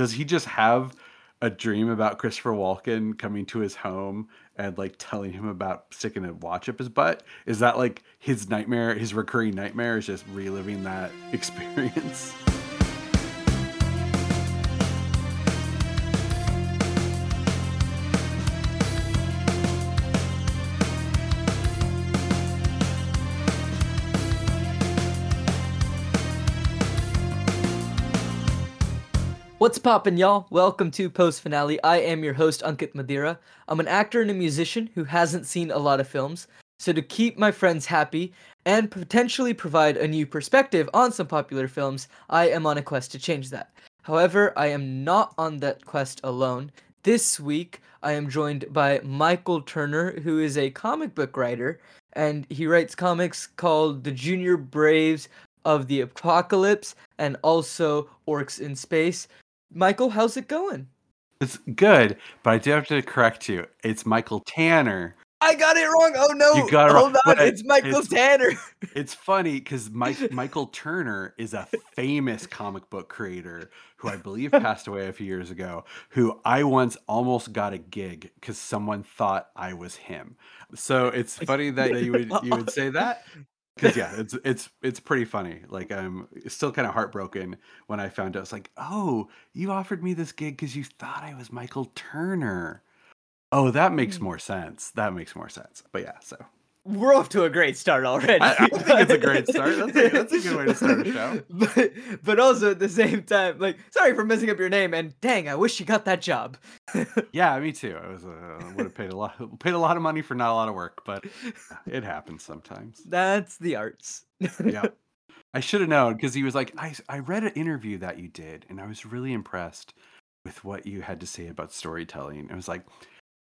does he just have a dream about Christopher Walken coming to his home and like telling him about sticking a watch up his butt? Is that like his nightmare, his recurring nightmare is just reliving that experience? What's poppin', y'all? Welcome to Post Finale. I am your host, Ankit Madhira. I'm an actor and a musician who hasn't seen a lot of films. So, to keep my friends happy and potentially provide a new perspective on some popular films, I am on a quest to change that. However, I am not on that quest alone. This week, I am joined by Michael Turner, who is a comic book writer, and he writes comics called The Junior Braves of the Apocalypse and also Orcs in Space. Michael, how's it going? It's good, but I do have to correct you. It's Michael Tanner. I got it wrong. Oh no! You got it Hold wrong, on, but it's Michael it's- Tanner. It's funny because Mike, Michael Turner is a famous comic book creator who I believe passed away a few years ago. Who I once almost got a gig because someone thought I was him. So it's funny that you would you would say that because yeah, it's it's it's pretty funny. Like I'm still kind of heartbroken when I found out. It's like, oh, you offered me this gig because you thought I was Michael Turner. Oh, that makes Hmm. more sense. That makes more sense. But yeah, so We're off to a great start already. I- I think it's a great start. That's a- that's a good way to start a show. But but also at the same time, like, sorry for messing up your name, and dang, I wish you got that job. Yeah, me too. I was uh, would have paid a lot paid a lot of money for not a lot of work, but it happens sometimes. That's the arts. Yeah. I should have known because he was like, I, I read an interview that you did, and I was really impressed with what you had to say about storytelling. I was like,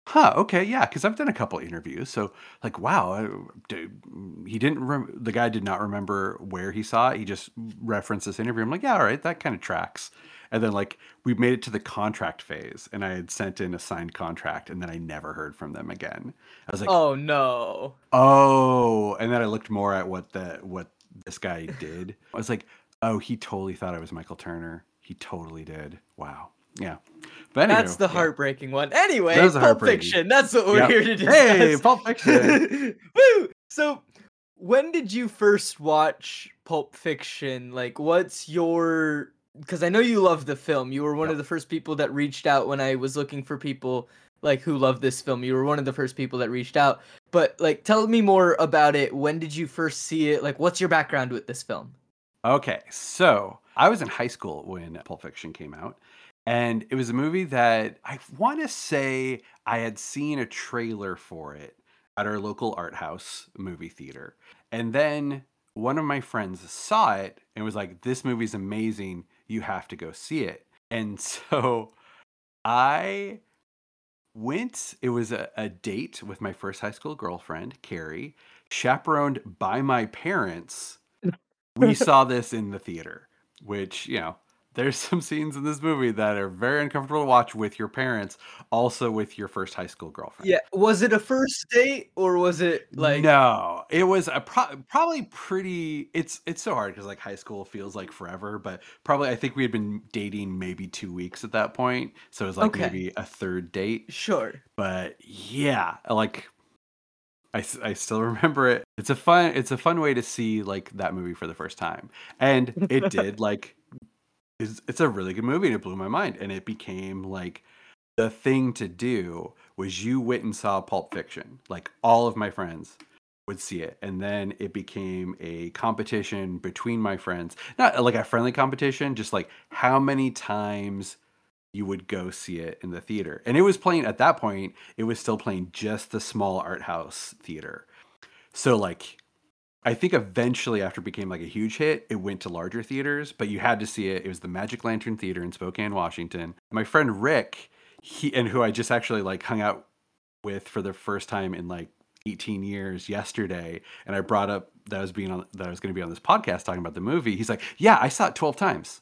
huh, okay, yeah, because I've done a couple interviews. So, like, wow, I, dude, mm, he didn't, rem- the guy did not remember where he saw it. He just referenced this interview. I'm like, yeah, all right, that kind of tracks. And then, like, we made it to the contract phase, and I had sent in a signed contract, and then I never heard from them again. I was like, oh no. Oh, and then I looked more at what the what this guy did. I was like, oh, he totally thought I was Michael Turner. He totally did. Wow. Yeah. But anyway, That's the heartbreaking one. Anyway, Pulp heartbreaking. Fiction. That's what we're Yep. here to do. Hey, Pulp Fiction. Woo! So, when did you first watch Pulp Fiction? Like, what's your? Because I know you love the film. You were one of the first people that reached out when I was looking for people like who love this film. You were one of the first people that reached out. But like, tell me more about it. When did you first see it? Like, what's your background with this film? Okay, so I was in high school when Pulp Fiction came out, and it was a movie that I want to say I had seen a trailer for it at our local art house movie theater. And then one of my friends saw it and was like, This movie's amazing. You have to go see it. And so I went, it was a, a date with my first high school girlfriend, Carrie, chaperoned by my parents we saw this in the theater, which, you know, there's some scenes in this movie that are very uncomfortable to watch with your parents, also with your first high school girlfriend. Yeah, was it a first date or was it like? no, it was a pro- probably pretty. It's it's so hard because like high school feels like forever, but probably I think we had been dating maybe two weeks at that point, so it was like Okay. maybe a third date. Sure. but yeah like I, s- I still remember it it's a fun it's a fun way to see like that movie for the first time and it did like it's, it's a really good movie and it blew my mind and it became like the thing to do was you went and saw pulp fiction like all of my friends would see it and then it became a competition between my friends not like a friendly competition just like how many times you would go see it in the theater. And it was playing at that point, it was still playing just the small art house theater. So like I think eventually after it became like a huge hit, it went to larger theaters, but you had to see it. It was the Magic Lantern Theater in Spokane, Washington. My friend Rick, he and who I just actually like hung out with for the first time in like 18 years yesterday and I brought up that I was being on that I was going to be on this podcast talking about the movie. He's like, "Yeah, I saw it 12 times."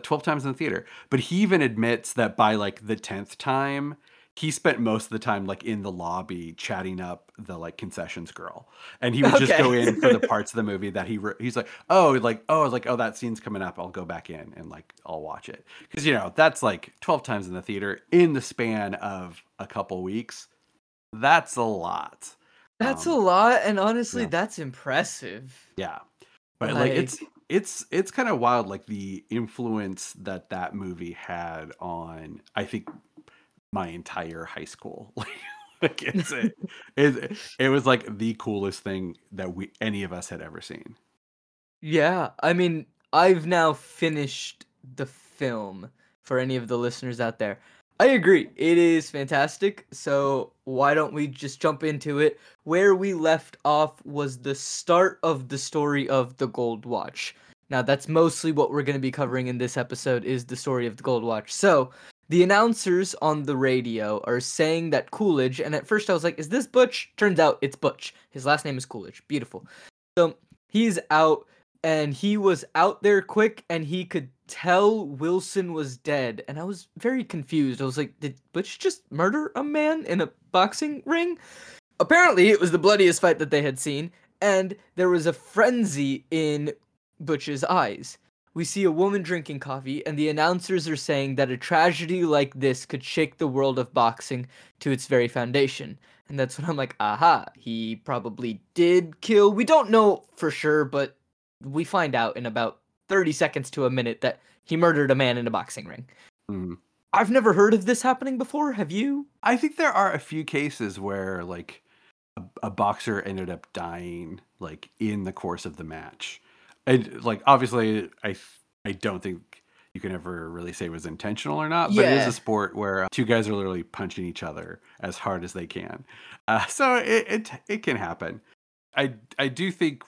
12 times in the theater. But he even admits that by like the 10th time, he spent most of the time like in the lobby chatting up the like concessions girl, and he would just go in for the parts of the movie that he re- he's like, oh, like oh, like oh, that scene's coming up. I'll go back in and like I'll watch it because you know that's like twelve times in the theater in the span of a couple weeks. That's a lot. That's a Um, lot, and honestly, yeah. that's impressive. Yeah. But like it's it's it's kind of wild like the influence that that movie had on I think my entire high school. Like it's it, it it was like the coolest thing that we any of us had ever seen. Yeah, I mean, I've now finished the film for any of the listeners out there. I agree. It is fantastic. So, why don't we just jump into it? Where we left off was the start of the story of the Gold Watch. Now, that's mostly what we're going to be covering in this episode is the story of the Gold Watch. So, the announcers on the radio are saying that Coolidge, and at first I was like, is this Butch? Turns out it's Butch. His last name is Coolidge. Beautiful. So, he's out and he was out there quick and he could tell Wilson was dead and I was very confused. I was like, did Butch just murder a man in a boxing ring? Apparently, it was the bloodiest fight that they had seen and there was a frenzy in Butch's eyes. We see a woman drinking coffee and the announcers are saying that a tragedy like this could shake the world of boxing to its very foundation. And that's when I'm like, aha, he probably did kill. We don't know for sure, but we find out in about 30 seconds to a minute that he murdered a man in a boxing ring. Mhm. I've never heard of this happening before. Have you? I think there are a few cases where like a, a boxer ended up dying like in the course of the match. And like obviously I I don't think you can ever really say it was intentional or not, but it is a sport where uh, two guys are literally punching each other as hard as they can. Uh, so it, it it can happen. I I do think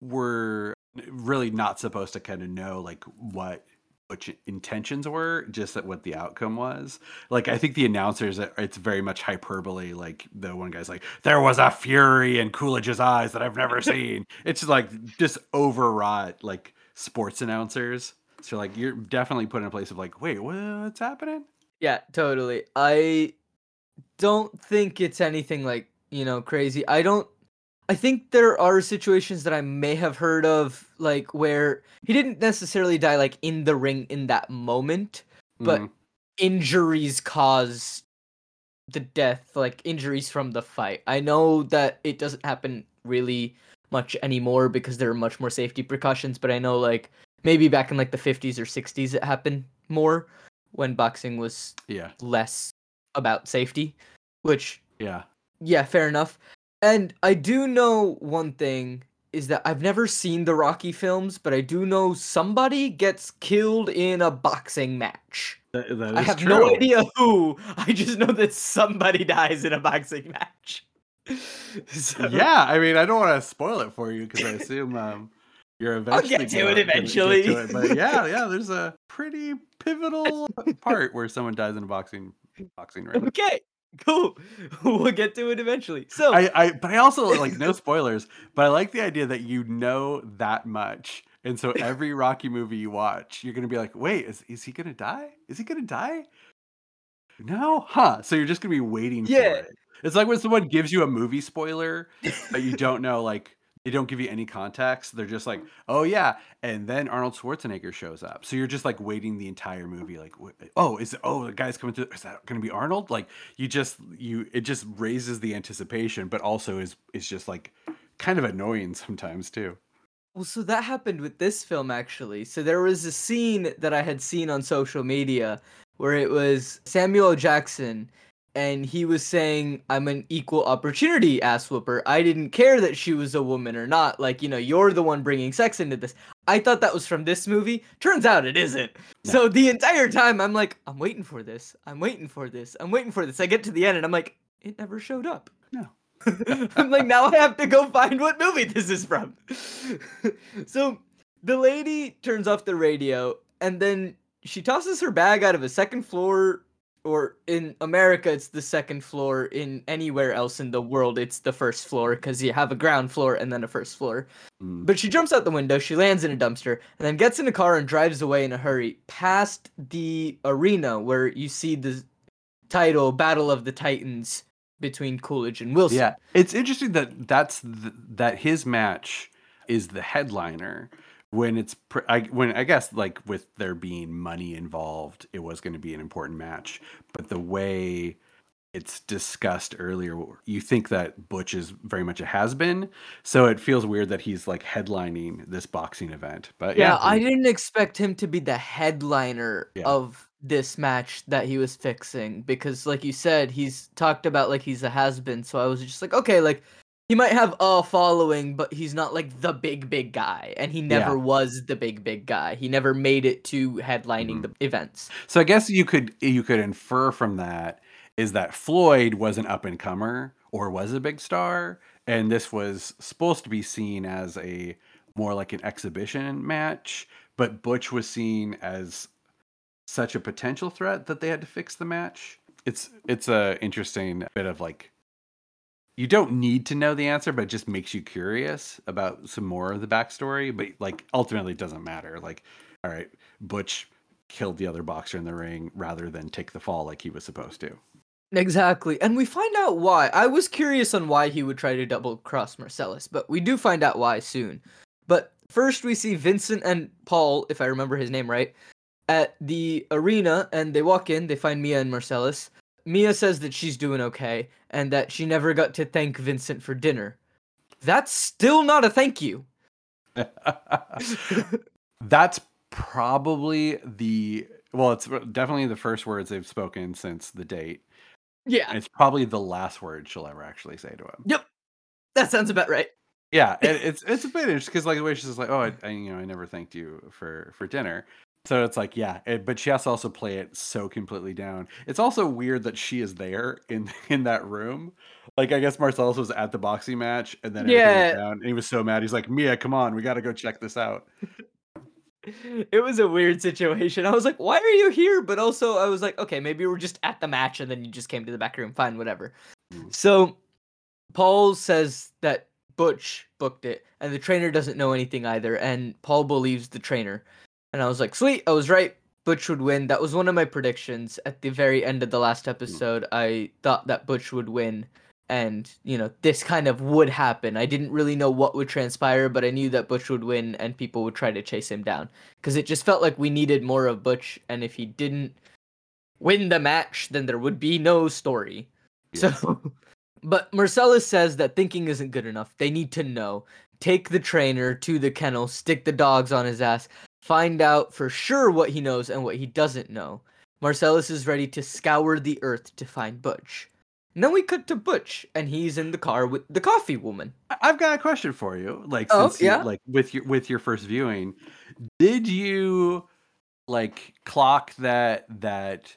we're really not supposed to kind of know like what what your intentions were, just that what the outcome was. Like I think the announcers, uh, it's very much hyperbole. Like the one guy's like, "There was a fury in Coolidge's eyes that I've never seen." it's like just overwrought, like sports announcers. So like you're definitely put in a place of like, wait, what's happening? Yeah, totally. I don't think it's anything like, you know, crazy. I don't I think there are situations that I may have heard of like where he didn't necessarily die like in the ring in that moment, but Mhm. injuries caused the death, like injuries from the fight. I know that it doesn't happen really much anymore because there are much more safety precautions, but I know like maybe back in like the 50s or 60s it happened more when boxing was yeah, less about safety, which yeah, yeah, fair enough. And I do know one thing is that I've never seen the Rocky films, but I do know somebody gets killed in a boxing match. that, I have true. no idea who. I just know that somebody dies in a boxing match. So- Yeah, I mean, I don't want to spoil it for you because I assume um, you're eventually. I'll get to it eventually. to it, But yeah, yeah, there's a pretty pivotal part where someone dies in a boxing boxing ring. Okay, cool. We'll get to it eventually. So I, I, but I also like no spoilers. But I like the idea that you know that much, and so every Rocky movie you watch, you're gonna be like, wait, is is he gonna die? Is he gonna die? No, huh? So you're just gonna be waiting Yeah. for it. It's like when someone gives you a movie spoiler, but you don't know, like they don't give you any context. They're just like, mm. oh yeah, and then Arnold Schwarzenegger shows up. So you're just like waiting the entire movie, like, oh, is oh the guy's coming through? Is that gonna be Arnold? Like you just you it just raises the anticipation, but also is is just like kind of annoying sometimes too. Well, so that happened with this film actually. So there was a scene that I had seen on social media where it was Samuel Jackson and he was saying, I'm an equal opportunity ass whooper. I didn't care that she was a woman or not. Like, you know, you're the one bringing sex into this. I thought that was from this movie. Turns out it isn't. No. So the entire time I'm like, I'm waiting for this. I'm waiting for this. I'm waiting for this. I get to the end and I'm like, it never showed up. No. I'm like, now I have to go find what movie this is from. so the lady turns off the radio and then she tosses her bag out of a second floor. Or in America, it's the second floor. In anywhere else in the world, it's the first floor because you have a ground floor and then a first floor. Mm. But she jumps out the window, she lands in a dumpster, and then gets in a car and drives away in a hurry past the arena where you see the title Battle of the Titans between Coolidge and Wilson. Yeah, it's interesting that that's th- that his match is the headliner when it's pr- I, when I guess like with there being money involved, it was going to be an important match. But the way it's discussed earlier, you think that Butch is very much a has been, so it feels weird that he's like headlining this boxing event. But Yeah, yeah, I didn't expect him to be the headliner Yeah. of this match that he was fixing because like you said, he's talked about like he's a has been, so I was just like, okay, like he might have a following, but he's not like the big big guy and he never Yeah. was the big big guy. He never made it to headlining Mhm. the events. So I guess you could you could infer from that is that Floyd was an up and comer or was a big star, and this was supposed to be seen as a more like an exhibition match, but Butch was seen as such a potential threat that they had to fix the match. It's it's a interesting bit of like you don't need to know the answer, but it just makes you curious about some more of the backstory. But like ultimately, it doesn't matter. Like, all right, Butch killed the other boxer in the ring rather than take the fall like he was supposed to. Exactly. And we find out why. I was curious on why he would try to double cross Marcellus, but we do find out why soon. But first we see Vincent and Paul, if I remember his name right, at the arena and they walk in, they find Mia and Marcellus. Mia says that she's doing okay and that she never got to thank Vincent for dinner. That's still not a thank you. That's probably the well, it's definitely the first words they've spoken since the date. yeah, it's probably the last word she'll ever actually say to him. Yep. That sounds about right. Yeah, it, it's it's a bit interesting because like the way she's just like, oh, I, I you know I never thanked you for for dinner. So it's like yeah, it, but she has to also play it so completely down. It's also weird that she is there in in that room. Like I guess Marcellus was at the boxing match and then everything Yeah. went down, and he was so mad. He's like, Mia, come on, we got to go check this out. It was a weird situation. I was like, why are you here? But also, I was like, okay, maybe we're just at the match and then you just came to the back room. Fine, whatever. Mm. So, Paul says that Butch booked it and the trainer doesn't know anything either. And Paul believes the trainer. And I was like, sweet, I was right. Butch would win. That was one of my predictions at the very end of the last hmm. episode. I thought that Butch would win. And, you know, this kind of would happen. I didn't really know what would transpire, but I knew that Butch would win and people would try to chase him down because it just felt like we needed more of Butch, and if he didn't win the match, then there would be no story. Yeah. So, but Marcellus says that thinking isn't good enough. They need to know. Take the trainer to the kennel, stick the dogs on his ass, find out for sure what he knows and what he doesn't know. Marcellus is ready to scour the earth to find Butch. And then we cut to Butch, and he's in the car with the coffee woman. I've got a question for you. Like, Oh, since you- like with your with your first viewing, did you like clock that that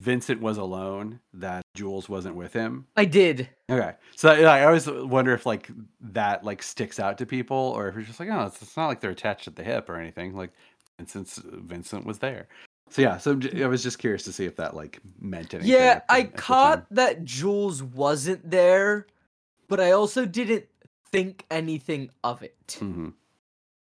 Vincent was alone, that Jules wasn't with him? I did. Okay, so yeah, I always wonder if like that like sticks out to people, or if it's just like, oh, it's, it's not like they're attached at the hip or anything. Like, Vincent's Vincent was there. So yeah, so I was just curious to see if that like meant anything. Yeah, I at the time. caught that Jules wasn't there, but I also didn't think anything of it. Mhm.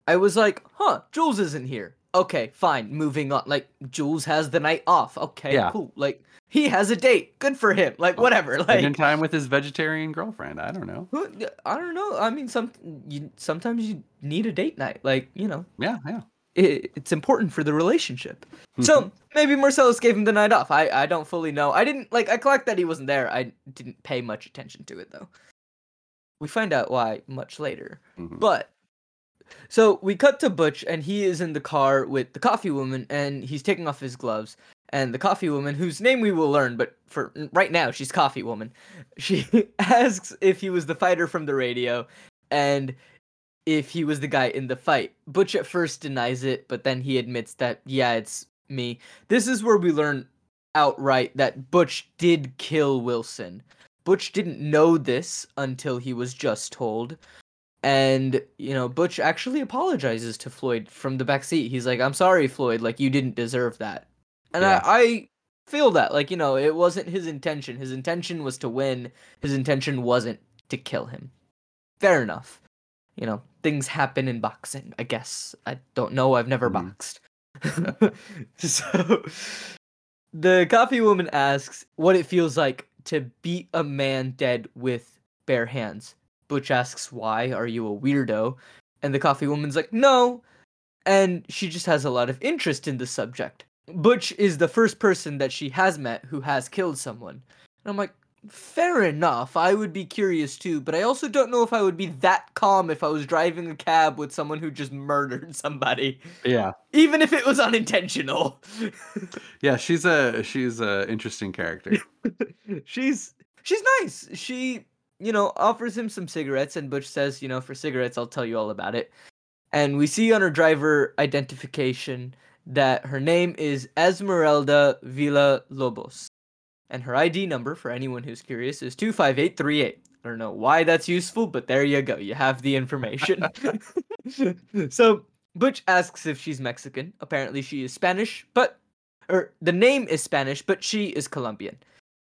I was like, huh, Jules isn't here. Okay, fine, moving on. Like, Jules has the night off. Okay, Yeah. cool. Like, he has a date. Good for him. Like, whatever. Like, time with his vegetarian girlfriend. I don't know. who- I don't know. I mean, some you sometimes you need a date night. Like, you know, Yeah, yeah. it, it's important for the relationship. So maybe Marcellus gave him the night off. I I don't fully know. I didn't like. I clocked that he wasn't there. I didn't pay much attention to it though. We find out why much later. Mhm. But so we cut to Butch, and he is in the car with the coffee woman, and he's taking off his gloves. And the coffee woman, whose name we will learn, but for right now she's coffee woman, she asks if he was the fighter from the radio, and if he was the guy in the fight. Butch at first denies it, but then he admits that yeah, it's me. This is where we learn outright that Butch did kill Wilson. Butch didn't know this until he was just told. And, you know, Butch actually apologizes to Floyd from the back seat. He's like, I'm sorry, Floyd, like, you didn't deserve that. And Yeah. I, I feel that. Like, you know, it wasn't his intention. His intention was to win, his intention wasn't to kill him. Fair enough. You know, things happen in boxing, I guess. I don't know. I've never Mhm. boxed. so the coffee woman asks what it feels like to beat a man dead with bare hands. Butch asks why, are you a weirdo? And the coffee woman's like, no. And she just has a lot of interest in the subject. Butch is the first person that she has met who has killed someone. And I'm like, fair enough. I would be curious too, but I also don't know if I would be that calm if I was driving a cab with someone who just murdered somebody, Yeah. even if it was unintentional. Yeah, she's a she's a interesting character. she's she's nice. She, you know, offers him some cigarettes and Butch says, you know, for cigarettes I'll tell you all about it. And we see on her driver identification that her name is Esmeralda Villa Lobos. And her ID number, for anyone who's curious, is 25838. I don't know why that's useful, but there you go. You have the information. so Butch asks if she's Mexican. Apparently she is Spanish, but or the name is Spanish, but she is Colombian.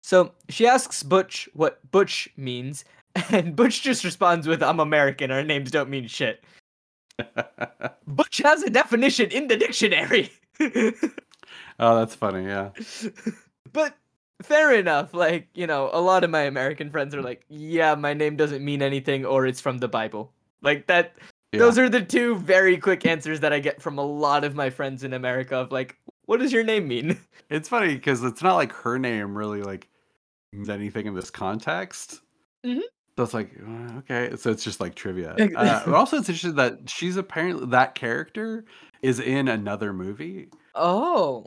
So she asks Butch what Butch means, and Butch just responds with, I'm American, our names don't mean shit. Butch has a definition in the dictionary. oh, that's funny. Yeah. but fair enough. Like, you know, a lot of my American friends are like, yeah, my name doesn't mean anything or it's from the Bible. Like that Yeah. those are the two very quick answers that I get from a lot of my friends in America of like, what does your name mean? It's funny because it's not like her name really like anything in this context. Mhm. So it's like uh, okay, so it's just like trivia. Uh, but also, it's interesting that she's apparently that character is in another movie, Oh.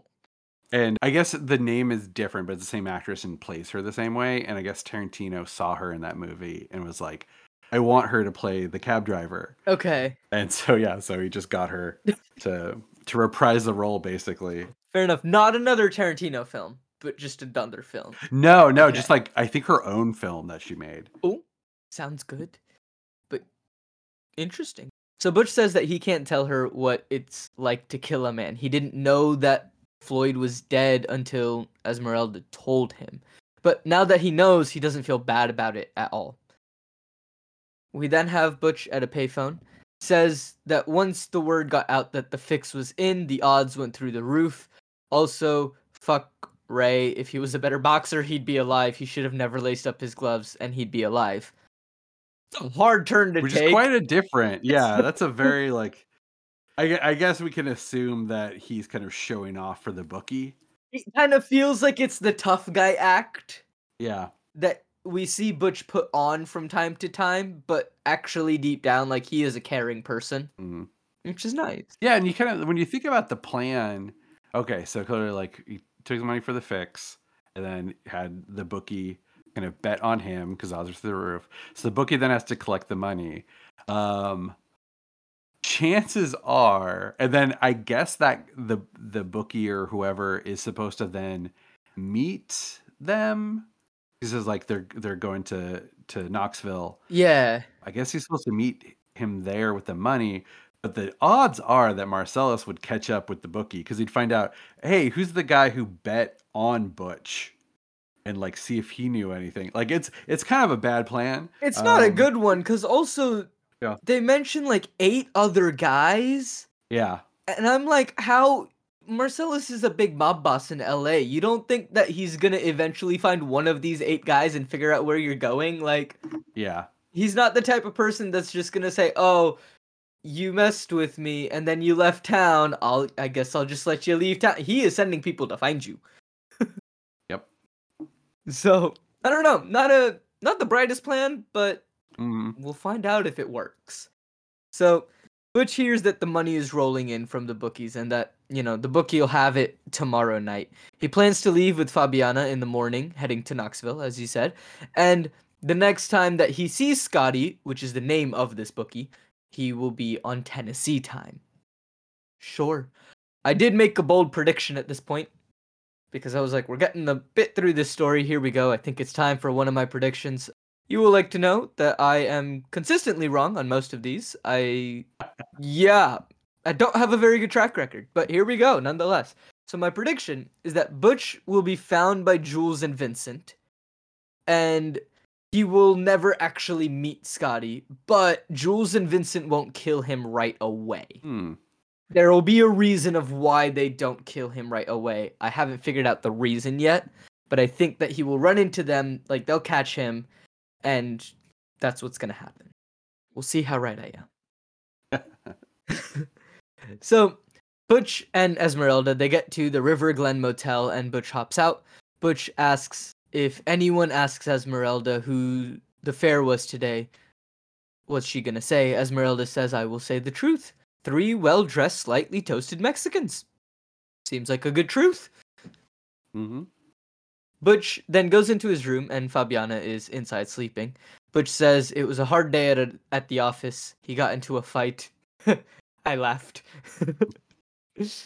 and I guess the name is different, but it's the same actress and plays her the same way. And I guess Tarantino saw her in that movie and was like, "I want her to play the cab driver." Okay. And so yeah, so he just got her to to reprise the role basically. Fair enough. Not another Tarantino film, but just another film. No, no, Okay. just like I think her own film that she made. Oh, sounds good. But interesting. So Butch says that he can't tell her what it's like to kill a man. He didn't know that Floyd was dead until Esmeralda told him. But now that he knows, he doesn't feel bad about it at all. We then have Butch at a payphone. Says that once the word got out that the fix was in, the odds went through the roof. Also, fuck Ray. If he was a better boxer, he'd be alive. He should have never laced up his gloves, and he'd be alive. It's a hard turn to Which take. is quite a different. Yeah, that's a very like I, I guess we can assume that he's kind of showing off for the bookie. It kind of feels like it's the tough guy act Yeah. that we see Butch put on from time to time, but actually deep down, like he is a caring person, mhm. which is nice. Yeah, and you kind of when you think about the plan, okay, so clearly like took the money for the fix and then had the bookie kind of bet on him because odds are through the roof. So the bookie then has to collect the money. Um chances are and then I guess that the the bookie or whoever is supposed to then meet them. He says like they're they're going to to Knoxville. Yeah, I guess he's supposed to meet him there with the money, but the odds are that Marcellus would catch up with the bookie because he'd find out, hey, who's the guy who bet on Butch, and like see if he knew anything. Like it's it's kind of a bad plan. it's not a Um, good one because also Yeah. they mention like eight other guys, Yeah, and I'm like, how Marcellus is a big mob boss in LA. You don't think that he's gonna eventually find one of these eight guys and figure out where you're going? Like, yeah, he's not the type of person that's just gonna say, "Oh, you messed with me and then you left town. I'll I guess I'll just let you leave town." He is sending people to find you. Yep. So, I don't know. Not a not the brightest plan, but mm, we'll find out if it works. So, Butch hears that the money is rolling in from the bookies and that, you know, the bookie will have it tomorrow night. He plans to leave with Fabiana in the morning, heading to Knoxville, as he said. And the next time that he sees Scotty, which is the name of this bookie, he will be on Tennessee time. Sure. I did make a bold prediction at this point because I was like, we're getting a bit through this story. Here we go. I think it's time for one of my predictions. You will like to know that I am consistently wrong on most of these. I, yeah, I don't have a very good track record, but here we go nonetheless. So my prediction is that Butch will be found by Jules and Vincent, and he will never actually meet Scotty, but Jules and Vincent won't kill him right away. hmm. there will be a reason of why they don't kill him right away. I haven't figured out the reason yet, but I think that he will run into them, like they'll catch him, and that's what's gonna happen. We'll see how right I am. so Butch and Esmeralda they get to the River Glen Motel and Butch hops out. Butch asks if anyone asks Esmeralda who the fare was today, what's she gonna say? Esmeralda says, I will say the truth. Three well dressed, slightly toasted Mexicans. Seems like a good truth. Mm-hmm. Butch then goes into his room and Fabiana is inside sleeping. Butch says it was a hard day at a, at the office. He got into a fight. I laughed.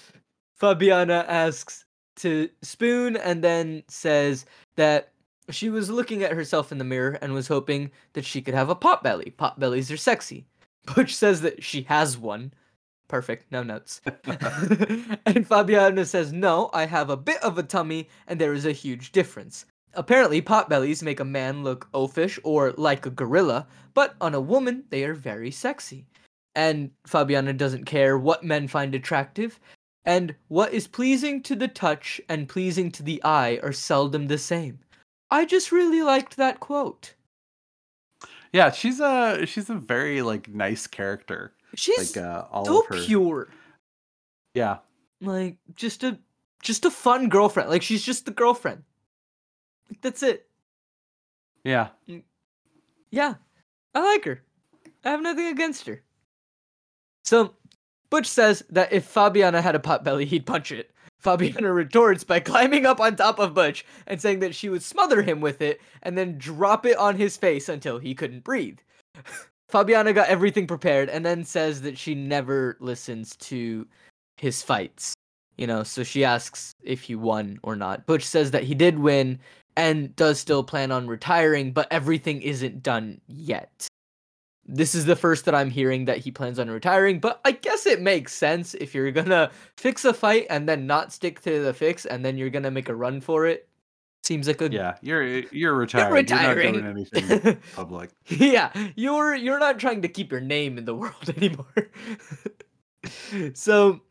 Fabiana asks to spoon and then says that she was looking at herself in the mirror and was hoping that she could have a pot belly. Pot bellies are sexy. Butch says that she has one. Perfect, no notes. and Fabiana says, No, I have a bit of a tummy, and there is a huge difference. Apparently, pot bellies make a man look oafish or like a gorilla, but on a woman, they are very sexy. And Fabiana doesn't care what men find attractive, and what is pleasing to the touch and pleasing to the eye are seldom the same. I just really liked that quote. Yeah, she's a she's a very like nice character. She's like uh, all so of her. pure. Yeah, Like just a just a fun girlfriend. Like she's just the girlfriend. Like that's it. yeah. Yeah. I like her. I have nothing against her. So Butch says that if Fabiana had a pot belly, he'd punch it. Fabiana retorts by climbing up on top of Butch and saying that she would smother him with it and then drop it on his face until he couldn't breathe. Fabiana got everything prepared and then says that she never listens to his fights. You know, so she asks if he won or not. Butch says that he did win and does still plan on retiring, but everything isn't done yet. This is the first that I'm hearing that he plans on retiring, but I guess it makes sense if you're gonna fix a fight and then not stick to the fix and then you're gonna make a run for it. Seems like a Yeah, you're you're retired. You're, retiring. not doing anything public. yeah, you're you're not trying to keep your name in the world anymore. so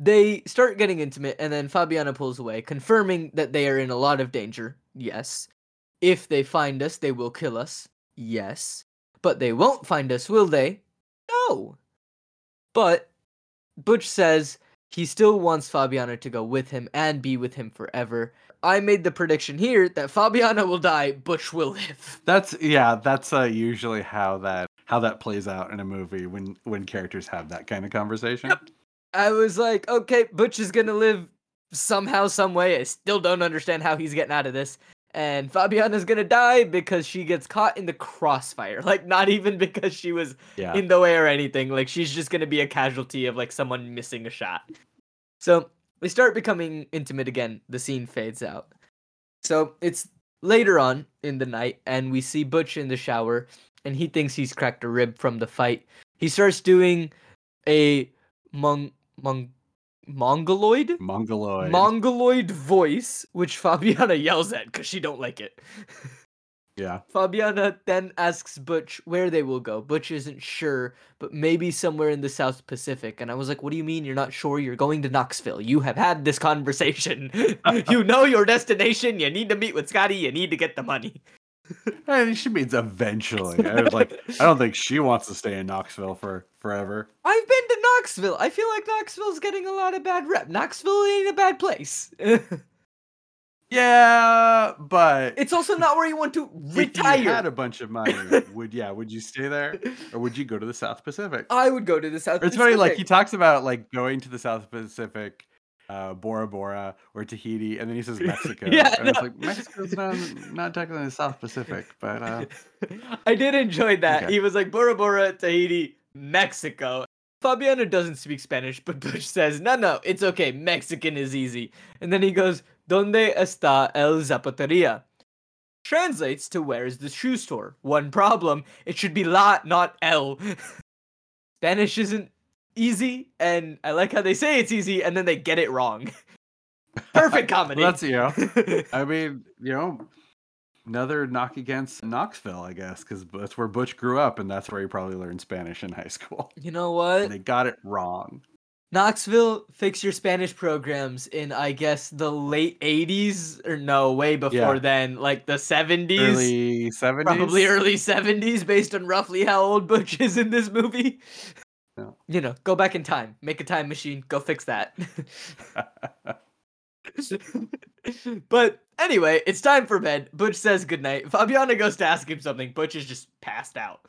they start getting intimate and then Fabiana pulls away, confirming that they are in a lot of danger. Yes. If they find us, they will kill us. Yes. But they won't find us, will they? No. But Butch says he still wants Fabiana to go with him and be with him forever. I made the prediction here that Fabiana will die, Butch will live. That's yeah. That's uh, usually how that how that plays out in a movie when when characters have that kind of conversation. I was like, okay, Butch is gonna live somehow, some way. I still don't understand how he's getting out of this. And Fabiana's gonna die because she gets caught in the crossfire. Like, not even because she was Yeah. in the way or anything. Like, she's just gonna be a casualty of like someone missing a shot. So we start becoming intimate again. The scene fades out. So it's later on in the night, and we see Butch in the shower, and he thinks he's cracked a rib from the fight. He starts doing a mong mong mongoloid Mongoloid. mongoloid voice, which Fabiana yells at because she don't like it. yeah. Fabiana then asks Butch where they will go. Butch isn't sure, but maybe somewhere in the South Pacific. And I was like, "What do you mean you're not sure? You're going to Knoxville. You have had this conversation. you know your destination. You need to meet with Scotty. You need to get the money." And she means eventually. I was like, I don't think she wants to stay in Knoxville for forever. I've been to Knoxville. I feel like Knoxville's getting a lot of bad rep. Knoxville ain't a bad place. Yeah, but it's also not where you want to retire. if you had a bunch of money, would yeah, would you stay there or would you go to the South Pacific? I would go to the South it's funny, like he talks about like going to the South Pacific, uh, Bora Bora or Tahiti, and then he says Mexico. Yeah, and it's no. like Mexico's not not technically the South Pacific, but uh, I did enjoy that. Okay. He was like Bora Bora, Tahiti, Mexico. Fabiana doesn't speak Spanish, but Butch says, no, no, it's okay. Mexican is easy. And then he goes, Donde está el zapateria? Translates to where is the shoe store? One problem, it should be la, not el. Spanish isn't easy, and I like how they say it's easy, and then they get it wrong. Perfect comedy. well, that's you know, I mean, you know, another knock against Knoxville, I guess, because that's where Butch grew up, and that's where he probably learned Spanish in high school. You know And what? they got it wrong. Knoxville, fix your Spanish programs in, I guess, the late 80s, or no, way before Yeah. then, like the 70s. Early seventies, Probably early 70s, based on roughly how old Butch is in this movie. You know, go back in time, make a time machine, go fix that. but anyway, it's time for bed. Butch says goodnight. Fabiana goes to ask him something. Butch is just passed out.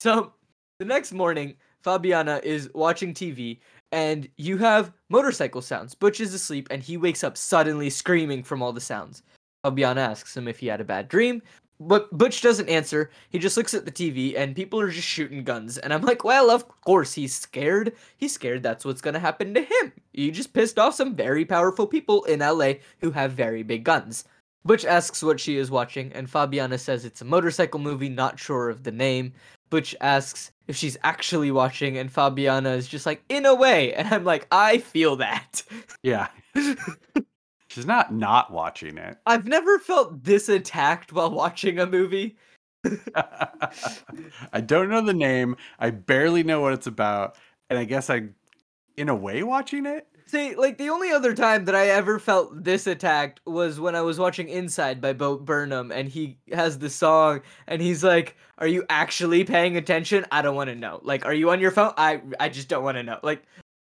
So the next morning, Fabiana is watching TV and you have motorcycle sounds. Butch is asleep and he wakes up suddenly screaming from all the sounds. Fabiana asks him if he had a bad dream. But Butch doesn't answer. He just looks at the TV and people are just shooting guns. And I'm like, well, of course he's scared. He's scared that's what's going to happen to him. You just pissed off some very powerful people in LA who have very big guns. Butch asks what she is watching, and Fabiana says it's a motorcycle movie, not sure of the name. Butch asks if she's actually watching, and Fabiana is just like, in a way. And I'm like, I feel that. yeah. She's not not watching it. I've never felt this attacked while watching a movie. I don't know the name. I barely know what it's about, and I guess I, in a way, watching it. See, like the only other time that I ever felt this attacked was when I was watching Inside by Bo Burnham, and he has the song, and he's like, "Are you actually paying attention? I don't want to know. Like, are you on your phone? I I just don't want to know. Like,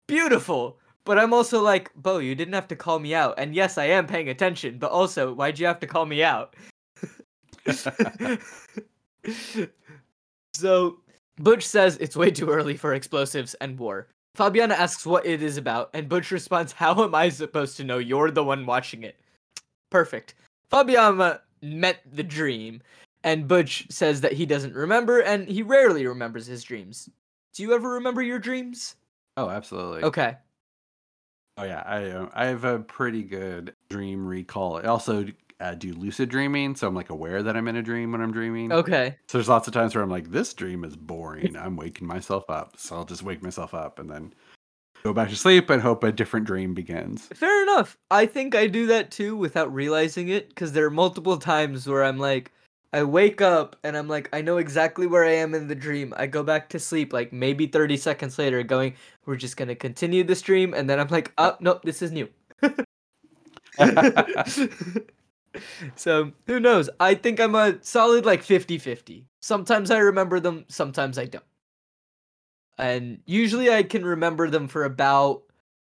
beautiful." But I'm also like, Bo, you didn't have to call me out. And yes, I am paying attention, but also, why'd you have to call me out? so, Butch says it's way too early for explosives and war. Fabiana asks what it is about, and Butch responds, How am I supposed to know? You're the one watching it. Perfect. Fabiana met the dream, and Butch says that he doesn't remember, and he rarely remembers his dreams. Do you ever remember your dreams? oh, absolutely. Okay. Oh yeah, I uh, I have a pretty good dream recall. I also uh, do lucid dreaming, so I'm like aware that I'm in a dream when I'm dreaming. Okay. So there's lots of times where I'm like, this dream is boring. I'm waking myself up, so I'll just wake myself up and then go back to sleep and hope a different dream begins. Fair enough. I think I do that too without realizing it because there are multiple times where I'm like, I wake up and I'm like, I know exactly where I am in the dream. I go back to sleep like maybe 30 seconds later, going, we're just going to continue this dream. And then I'm like, oh, nope, this is new. so who knows? I think I'm a solid like 50 50. Sometimes I remember them, sometimes I don't. And usually I can remember them for about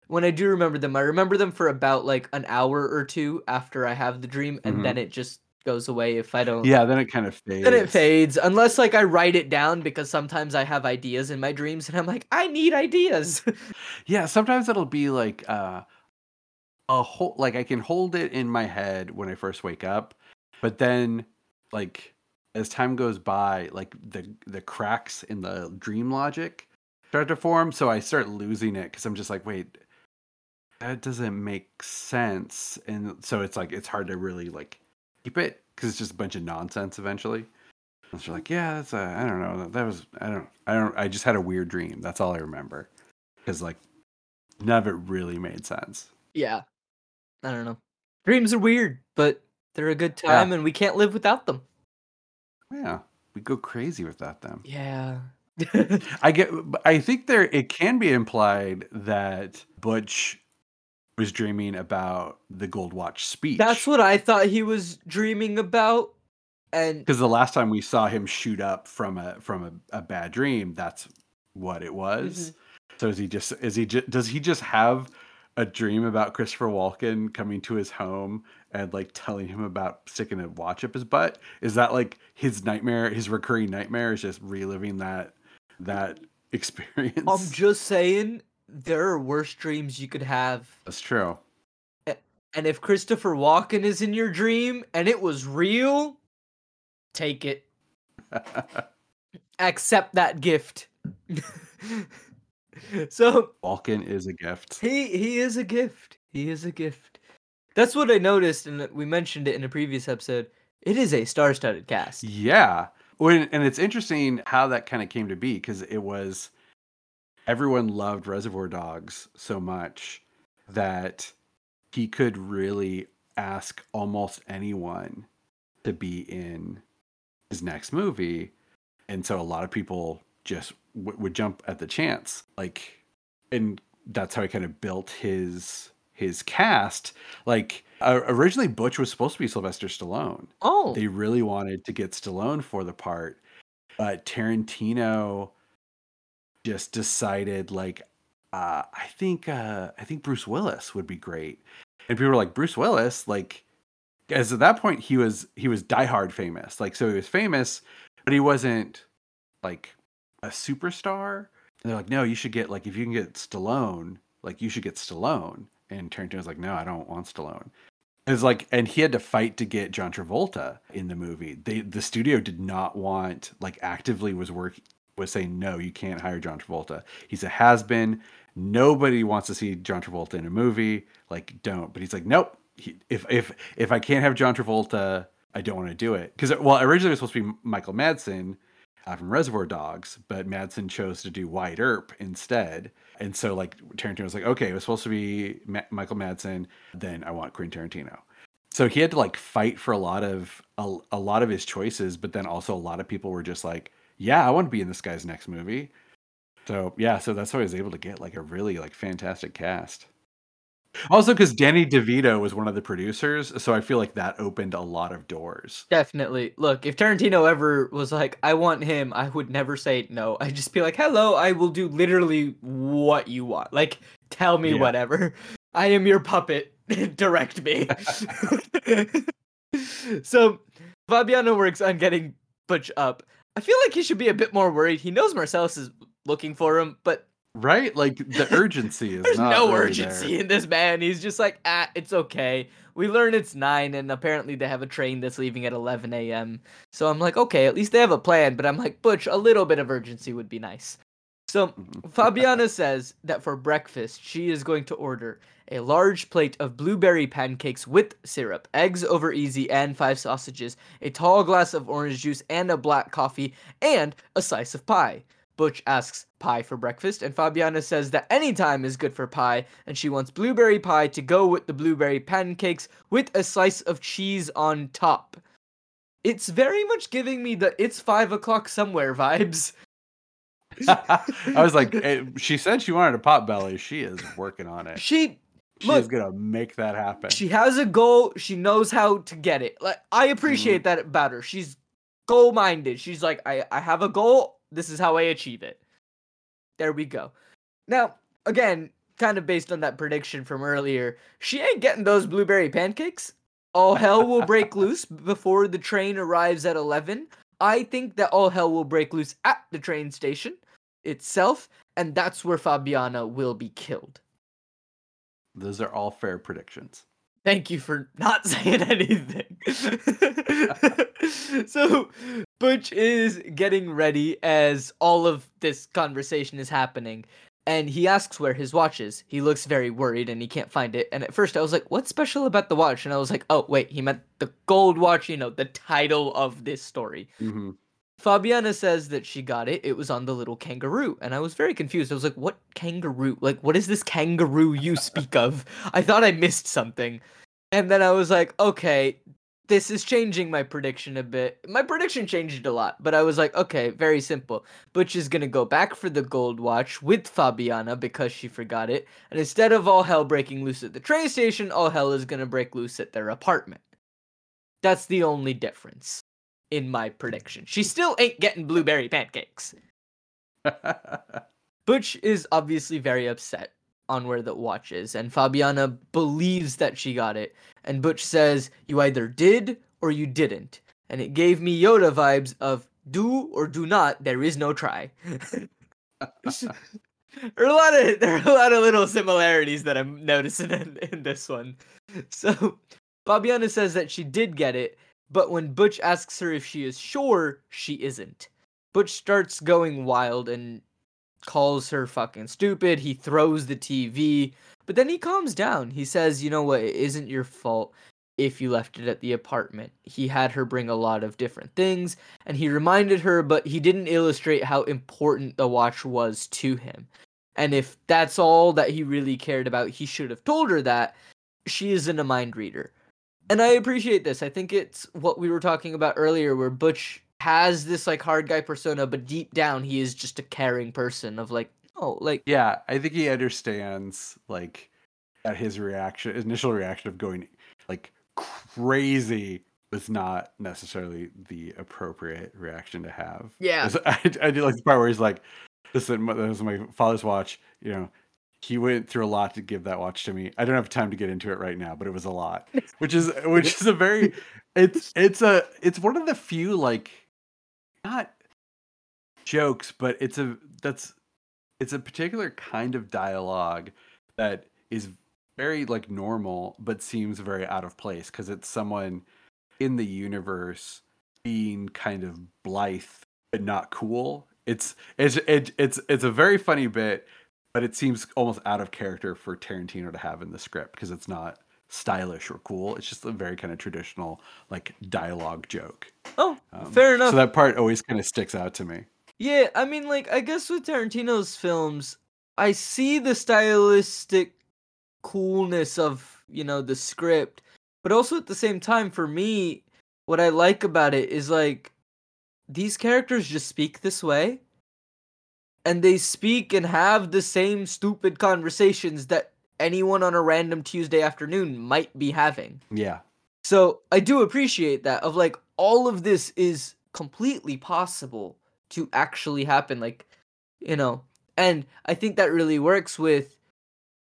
when I do remember them, I remember them for about like an hour or two after I have the dream, and Mhm. then it just goes away if I don't. yeah, then it kind of fades. Then it fades, unless like I write it down because sometimes I have ideas in my dreams, and I'm like, I need ideas. Yeah, sometimes it'll be like uh a whole like I can hold it in my head when I first wake up, but then like as time goes by, like the the cracks in the dream logic start to form, so I start losing it cuz I'm just like, wait, that doesn't make sense. And so it's like it's hard to really like keep it cuz it's just a bunch of nonsense eventually. And so like, yeah, that's a, I don't know. That was I don't I don't I just had a weird dream. That's all I remember. Cuz like none of it really made sense. yeah, I don't know. Dreams are weird, but they're a good Yeah. time, and we can't live without them. Yeah, we go crazy without them. Yeah. I get. I think there it can be implied that Butch was dreaming about the gold watch speech. That's what I thought he was dreaming about, and because the last time we saw him shoot up from a from a, a bad dream, that's what it was. Mm-hmm. So is he just is he just does he just have a dream about Christopher Walken coming to his home and like telling him about sticking a watch up his butt? Is that like his nightmare? His recurring nightmare is just reliving that that experience. I'm just saying there are worse dreams you could have. That's true. And if Christopher Walken is in your dream and it was real, take it. Accept that gift. so Walken is a gift. he he is a gift. He is a gift. That's what I noticed, and we mentioned it in a previous episode. It is a star-studded cast. Yeah. When, and it's interesting how that kind of came to be because it was everyone loved Reservoir Dogs so much that he could really ask almost anyone to be in his next movie, and so a lot of people just w- would jump at the chance, like, and that's how he kind of built his his cast. Like uh, originally, Butch was supposed to be Sylvester Stallone. Oh, They really wanted to get Stallone for the part, but Tarantino just decided like uh, I think uh, I think Bruce Willis would be great, and people were like Bruce Willis, like as at that point he was he was Die Hard famous, like so he was famous, but he wasn't like a superstar. And they're like, no, you should get like if you can get Stallone, like you should get Stallone. And Tarantino's like, no, I don't want Stallone. It's like, and he had to fight to get John Travolta in the movie. They the studio did not want like actively was work was saying no, you can't hire John Travolta. He's a has been. Nobody wants to see John Travolta in a movie. Like, don't. But he's like, nope. He, if if if I can't have John Travolta, I don't want to do it. Because well, originally it was supposed to be Michael Madsen uh, from Reservoir Dogs, but Madsen chose to do Wyatt Earp instead. And so like Tarantino was like, okay, it was supposed to be Ma- Michael Madsen. Then I want Quentin Tarantino. So he had to like fight for a lot of a, a lot of his choices, but then also a lot of people were just like, yeah, I want to be in this guy's next movie. So yeah, so that's why I was able to get like a really like fantastic cast. Also, because Danny DeVito was one of the producers, so I feel like that opened a lot of doors. definitely. Look, if Tarantino ever was like, "I want him," I would never say no. I'd just be like, "Hello, I will do literally what you want. Like, tell me Yeah. whatever. I am your puppet. Direct me." so, Fabiano works on getting Butch up. I feel like he should be a bit more worried. He knows Marcellus is looking for him, but Right? Like the urgency is There's no really urgency there. in this man. He's just like, ah, it's okay. We learn it's nine, and apparently they have a train that's leaving at 11 a.m. So I'm like, okay, at least they have a plan. But I'm like, Butch, a little bit of urgency would be nice. So Mhm. Fabiana says that for breakfast, she is going to order a large plate of blueberry pancakes with syrup, eggs over easy, and five sausages, a tall glass of orange juice, and a black coffee, and a slice of pie. Butch asks pie for breakfast, and Fabiana says that any time is good for pie, and she wants blueberry pie to go with the blueberry pancakes with a slice of cheese on top. It's very much giving me the it's five o'clock somewhere vibes. I was like, she said she wanted a pot belly. She is working on it. She She's look- gonna make that happen. she has a goal, she knows how to get it. Like I appreciate mm-hmm. that about her. She's goal minded. She's like, I, I have a goal, this is how I achieve it. There we go. Now, again, kind of based on that prediction from earlier, she ain't getting those blueberry pancakes. All hell will break loose before the train arrives at 11. I think that all hell will break loose at the train station itself, and that's where Fabiana will be killed. Those are all fair predictions. Thank you for not saying anything. so, Butch is getting ready as all of this conversation is happening, and he asks where his watch is. He looks very worried and he can't find it. And at first, I was like, What's special about the watch? And I was like, Oh, wait, he meant the gold watch, you know, the title of this story. hmm Fabiana says that she got it. It was on the little kangaroo. And I was very confused. I was like, what kangaroo? Like, what is this kangaroo you speak of? I thought I missed something. And then I was like, okay, this is changing my prediction a bit. My prediction changed a lot, but I was like, okay, very simple. Butch is gonna go back for the gold watch with Fabiana because she forgot it. And instead of all hell breaking loose at the train station, all hell is gonna break loose at their apartment. That's the only difference in my prediction. She still ain't getting blueberry pancakes. Butch is obviously very upset on where the watch is, and Fabiana believes that she got it. And Butch says, You either did or you didn't. And it gave me Yoda vibes of do or do not, there is no try. there are a lot of there are a lot of little similarities that I'm noticing in, in this one. So Fabiana says that she did get it, but when Butch asks her if she is sure, she isn't. Butch starts going wild and calls her fucking stupid. He throws the TV, but then he calms down. He says, "You know what? It isn't your fault if you left it at the apartment." He had her bring a lot of different things, and he reminded her, but he didn't illustrate how important the watch was to him. And if that's all that he really cared about, he should have told her that. She isn't a mind reader. And I appreciate this. I think it's what we were talking about earlier, where Butch has this like hard guy persona, but deep down he is just a caring person of like, oh, like Yeah, I think he understands like that his reaction, initial reaction of going like crazy was not necessarily the appropriate reaction to have. Yeah. I, I do like the part where he's like, "Listen, that was my father's watch. You know, he went through a lot to give that watch to me. I don't have time to get into it right now, but it was a lot." Which is which is a very it's it's a it's one of the few like not jokes, but it's a that's it's a particular kind of dialogue that is very like normal but seems very out of place because it's someone in the universe being kind of blithe but not cool it's it's it, it's it's a very funny bit but it seems almost out of character for tarantino to have in the script because it's not stylish or cool. It's just a very kind of traditional like dialogue joke. Oh, Um, fair enough. so that part always kind of sticks out to me. Yeah, I mean, like, I guess with Tarantino's films, I see the stylistic coolness of, you know, the script, but also at the same time, for me, what I like about it is like, these characters just speak this way, and they speak and have the same stupid conversations that anyone on a random Tuesday afternoon might be having. yeah. So I do appreciate that of like all of this is completely possible to actually happen like you know and I think that really works with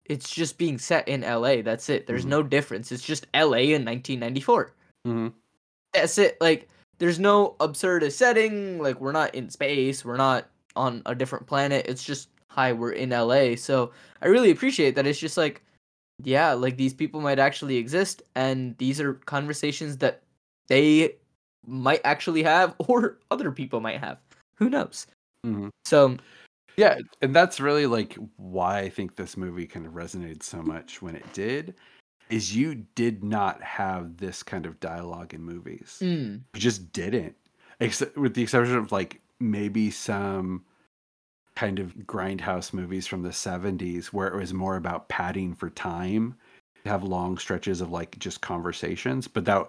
it's just being set in LA that's it. There's Mhm. no difference. It's just LA in 1994 hmm that's it. Like there's no absurdist setting. Like we're not in space. We're not on a different planet it's just hi we're in LA so I really appreciate that it's just like yeah like these people might actually exist and these are conversations that they might actually have or other people might have. Who knows? Hmm so Yeah, and that's really like why I think this movie kind of resonated so much when it did. Is you did not have this kind of dialogue in movies. mm, You just didn't, except with the exception of like maybe some kind of grindhouse movies from the '70s where it was more about padding for time, to have long stretches of like just conversations. But that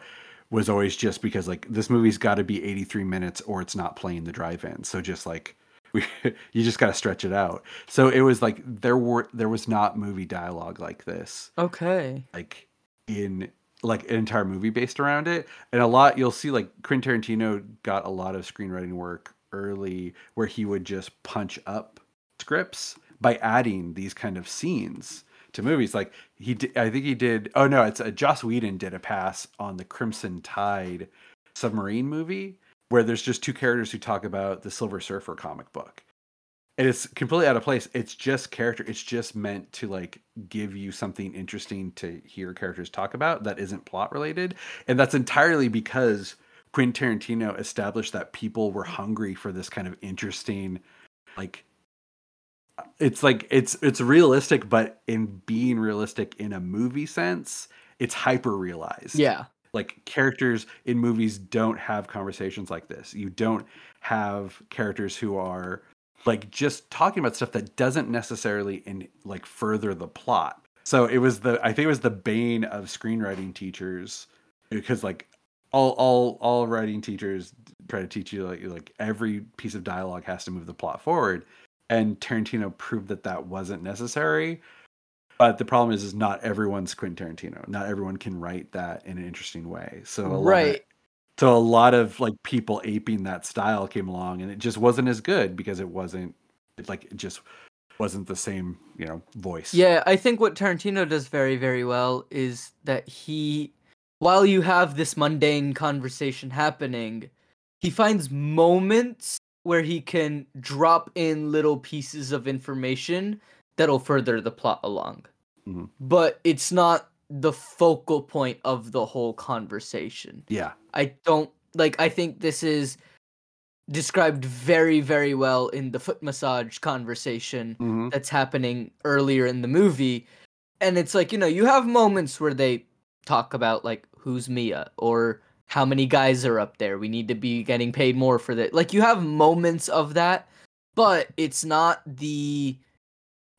was always just because like this movie's got to be 83 minutes or it's not playing the drive-in. So just like we, you just got to stretch it out. So it was like there were there was not movie dialogue like this okay like in like an entire movie based around it and a lot you'll see like Quentin Tarantino got a lot of screenwriting work early where he would just punch up scripts by adding these kind of scenes to movies. Like he I think he did oh no it's a, Joss Whedon did a pass on the Crimson Tide submarine movie where there's just two characters who talk about the Silver Surfer comic book. And it's completely out of place. It's just character it's just meant to like give you something interesting to hear characters talk about that isn't plot related and that's entirely because quentin tarantino established that people were hungry for this kind of interesting like it's like it's it's realistic but in being realistic in a movie sense it's hyper realized yeah like characters in movies don't have conversations like this. You don't have characters who are like just talking about stuff that doesn't necessarily in like further the plot. So it was the I think it was the bane of screenwriting teachers because like all all all writing teachers try to teach you like like every piece of dialogue has to move the plot forward and Tarantino proved that that wasn't necessary. But the problem is, is not everyone's Quentin Tarantino. Not everyone can write that in an interesting way. So a lot of- right so a lot of like people aping that style came along, and it just wasn't as good because it wasn't it, like it just wasn't the same you know voice. Yeah, I think what Tarantino does very, very well is that he, while you have this mundane conversation happening, he finds moments where he can drop in little pieces of information that'll further the plot along. Mhm. But it's not the focal point of the whole conversation. yeah, I don't like I think this is described very very well in the foot massage conversation hmm that's happening earlier in the movie and it's like you know you have moments where they talk about like who's Mia or how many guys are up there we need to be getting paid more for that like you have moments of that but it's not the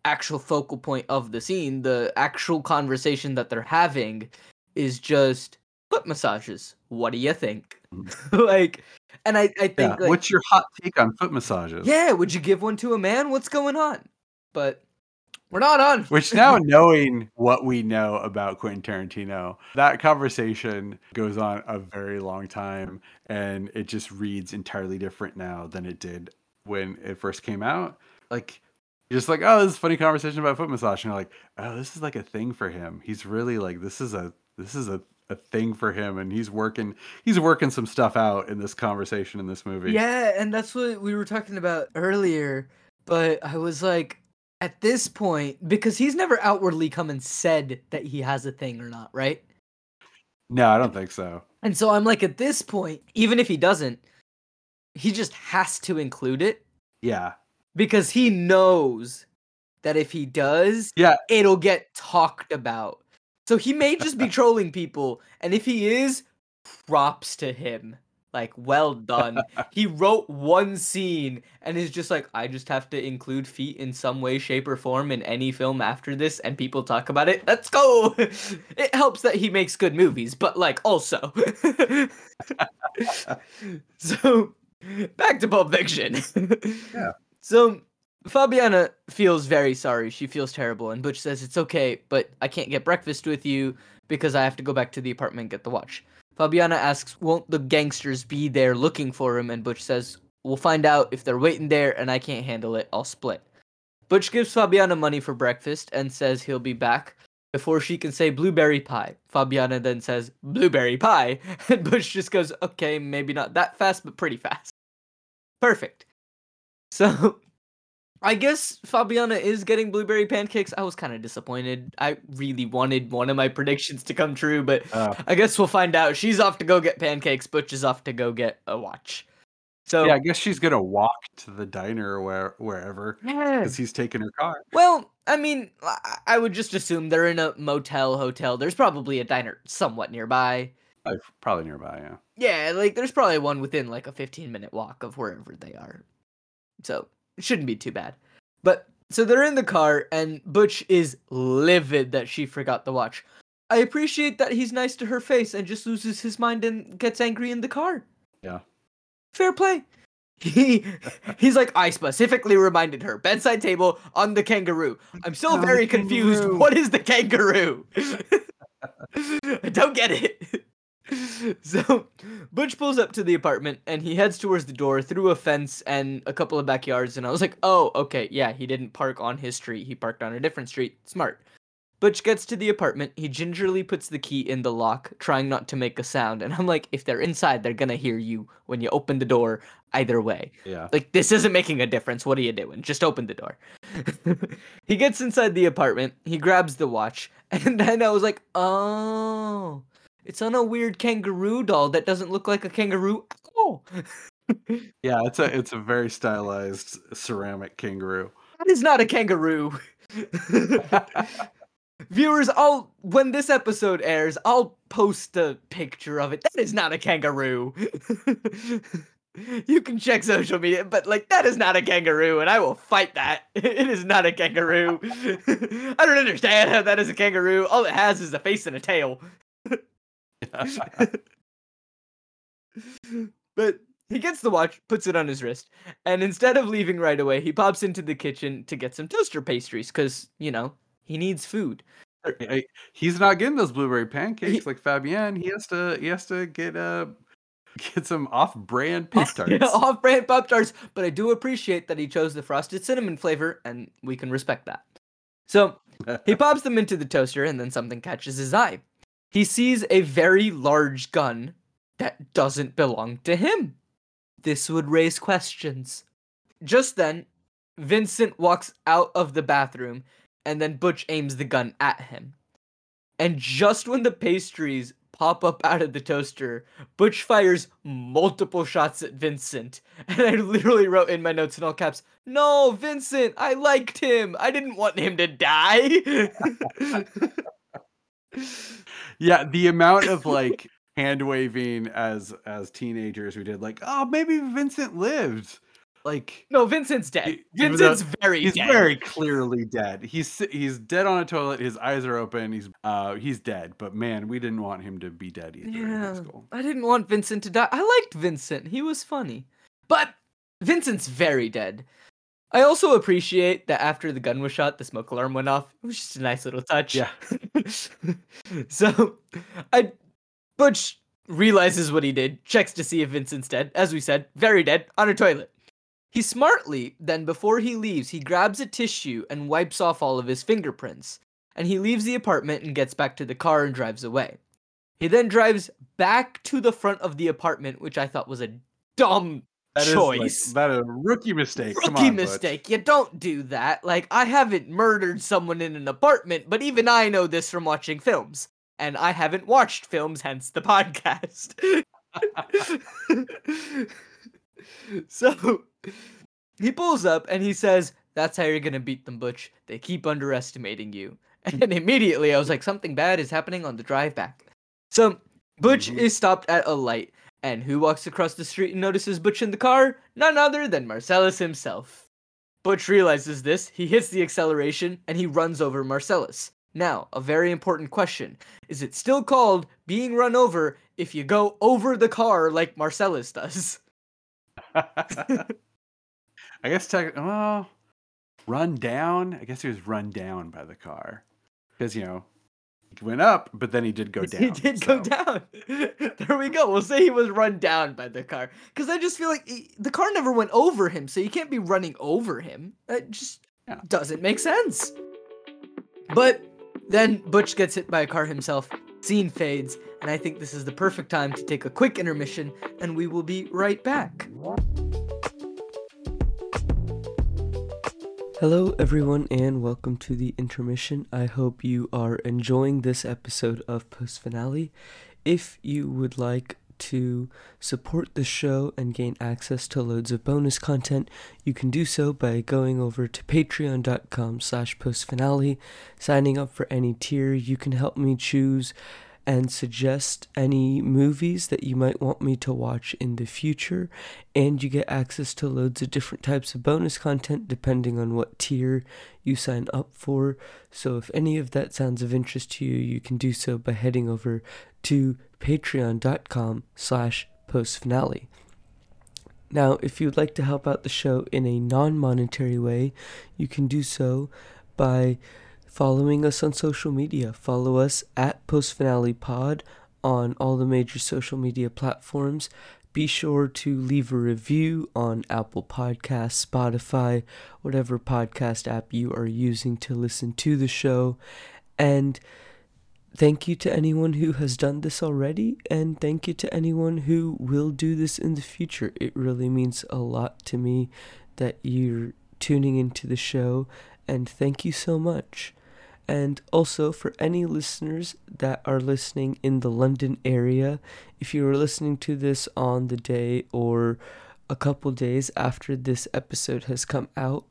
actual focal point of the scene the actual conversation that they're having is just foot massages. What do you think? Mm. like, and I, I think, Yeah. like, What's your hot take on foot massages? yeah, would you give one to a man? What's going on? But we're not on. Which now knowing what we know about Quentin Tarantino, that conversation goes on a very long time and it just reads entirely different now than it did when it first came out. Like you're just like, oh, this is a funny conversation about foot massage. And you're like, oh, this is like a thing for him. He's really like this is a this is a, a thing for him and he's working he's working some stuff out in this conversation in this movie. Yeah, and that's what we were talking about earlier. But I was like, at this point, because he's never outwardly come and said that he has a thing or not, right? No, I don't think so. And so I'm like, at this point, even if he doesn't, he just has to include it Yeah. because he knows that if he does, Yeah. it'll get talked about. So he may just be trolling people, and if he is, props to him. Like, well done. he wrote one scene and is just like, I just have to include feet in some way, shape, or form in any film after this, and people talk about it. Let's go. It helps that he makes good movies, but like, also. so, back to Pulp Fiction. Yeah. So, Fabiana feels very sorry. She feels terrible, and Butch says it's okay, but I can't get breakfast with you because I have to go back to the apartment and get the watch. Fabiana asks, "Won't the gangsters be there looking for him?" And Butch says, "We'll find out if they're waiting there, and I can't handle it. I'll split." Butch gives Fabiana money for breakfast and says he'll be back before she can say blueberry pie. Fabiana then says blueberry pie, and Butch just goes, "Okay, maybe not that fast, but pretty fast." Perfect. So, I guess Fabiana is getting blueberry pancakes. I was kind of disappointed. I really wanted one of my predictions to come true, but Uh, I guess we'll find out. She's off to go get pancakes. Butch is off to go get a watch. So yeah, I guess she's gonna walk to the diner or where, wherever yeah. because he's taking her car. Well, I mean, I- would just assume they're in a motel, hotel. There's probably a diner somewhat nearby. Probably, probably nearby. Yeah. Yeah, like there's probably one within like a 15 minute walk of wherever they are. So shouldn't be too bad. But so they're in the car, and Butch is livid that she forgot the watch. I appreciate that he's nice to her face and just loses his mind and gets angry in the car. Yeah. Fair play. He he's like, I specifically reminded her bedside table on the kangaroo. I'm still very confused. What is the kangaroo? I don't get it. So Butch pulls up to the apartment and he heads towards the door through a fence and a couple of backyards. And I was like, oh, okay, yeah, he didn't park on his street. He parked on a different street. Smart. Butch gets to the apartment. He gingerly puts the key in the lock, trying not to make a sound. And I'm like, if they're inside, they're gonna hear you when you open the door either way. Yeah. Like, this isn't making a difference. What are you doing? Just open the door. he gets inside the apartment. He grabs the watch. And then I was like, oh, it's on a weird kangaroo doll that doesn't look like a kangaroo at all. Yeah. It's a it's a very stylized ceramic kangaroo. That is not a kangaroo. Viewers, I'll when this episode airs, I'll post a picture of it. That is not a kangaroo. you can check social media, but like that is not a kangaroo, and I will fight that. It is not a kangaroo. I don't understand how that is a kangaroo. All it has is a face and a tail. But he gets the watch, puts it on his wrist, and instead of leaving right away, he pops into the kitchen to get some toaster pastries because, you know, he needs food. He's not getting those blueberry pancakes like Fabienne. He has to he has to get uh get some off-brand pop tarts. Yeah, off brand Pop Tarts, but I do appreciate that he chose the frosted cinnamon flavor, and we can respect that. So he pops them into the toaster, and then something catches his eye. He sees a very large gun that doesn't belong to him. This would raise questions. Just then, Vincent walks out of the bathroom, and then Butch aims the gun at him. And just when the pastries pop up out of the toaster, Butch fires multiple shots at Vincent. And I literally wrote in my notes in all caps, No, Vincent, I liked him. I didn't want him to die. yeah, the amount of like hand waving as as teenagers we did like, oh maybe Vincent lived. like No, Vincent's dead. He- Vincent's very he's dead. very clearly dead. He's he's dead on a toilet. His eyes are open. He's uh he's dead. But man, we didn't want him to be dead either in Yeah, school. I didn't want Vincent to die. I liked Vincent. He was funny. But Vincent's very dead. I also appreciate that after the gun was shot, the smoke alarm went off. It was just a nice little touch. Yeah. so, I Butch realizes what he did, checks to see if Vincent's dead. As we said, very dead on a toilet. He smartly, then before he leaves, he grabs a tissue and wipes off all of his fingerprints. And he leaves the apartment and gets back to the car and drives away. He then drives back to the front of the apartment, which I thought was a dumb That is like- choice. that is a rookie mistake. Come Rookie on, Butch. mistake. You don't do that. Like, I haven't murdered someone in an apartment, but even I know this from watching films. And I haven't watched films, hence the podcast. so, he pulls up and he says, That's how you're gonna beat them, Butch. They keep underestimating you. And immediately I was like, Something bad is happening on the drive back. So, Butch Mhm. is stopped at a light. And who walks across the street and notices Butch in the car? None other than Marcellus himself. Butch realizes this, he hits the acceleration, and he runs over Marcellus. Now, a very important question. Is it still called being run over if you go over the car like Marcellus does? I guess tech. Well, run down. I guess he was run down by the car because you know he went up, but then he did go down. He did go down. there we go. We'll say he was run down by the car. Because I just feel like he- the car never went over him, so you can't be running over him. It just Yeah. doesn't make sense. But then Butch gets hit by a car himself. Scene fades, and I think this is the perfect time to take a quick intermission, and we will be right back. Hello, everyone, and welcome to the intermission. I hope you are enjoying this episode of Post Finale. If you would like to support the show and gain access to loads of bonus content, you can do so by going over to patreon.com slash postfinale, signing up for any tier. You can help me choose and suggest any movies that you might want me to watch in the future and you get access to loads of different types of bonus content depending on what tier you sign up for. So if any of that sounds of interest to you, you can do so by heading over to patreon.com slash postfinale. Now, if you'd like to help out the show in a non-monetary way, you can do so by following us on social media. Follow us at postfinale pod on all the major social media platforms. Be sure to leave a review on Apple Podcasts, Spotify, whatever podcast app you are using to listen to the show. And thank you to anyone who has done this already, and thank you to anyone who will do this in the future. It really means a lot to me that you're tuning into the show, and thank you so much. And also, for any listeners that are listening in the London area, if you are listening to this on the day or a couple days after this episode has come out,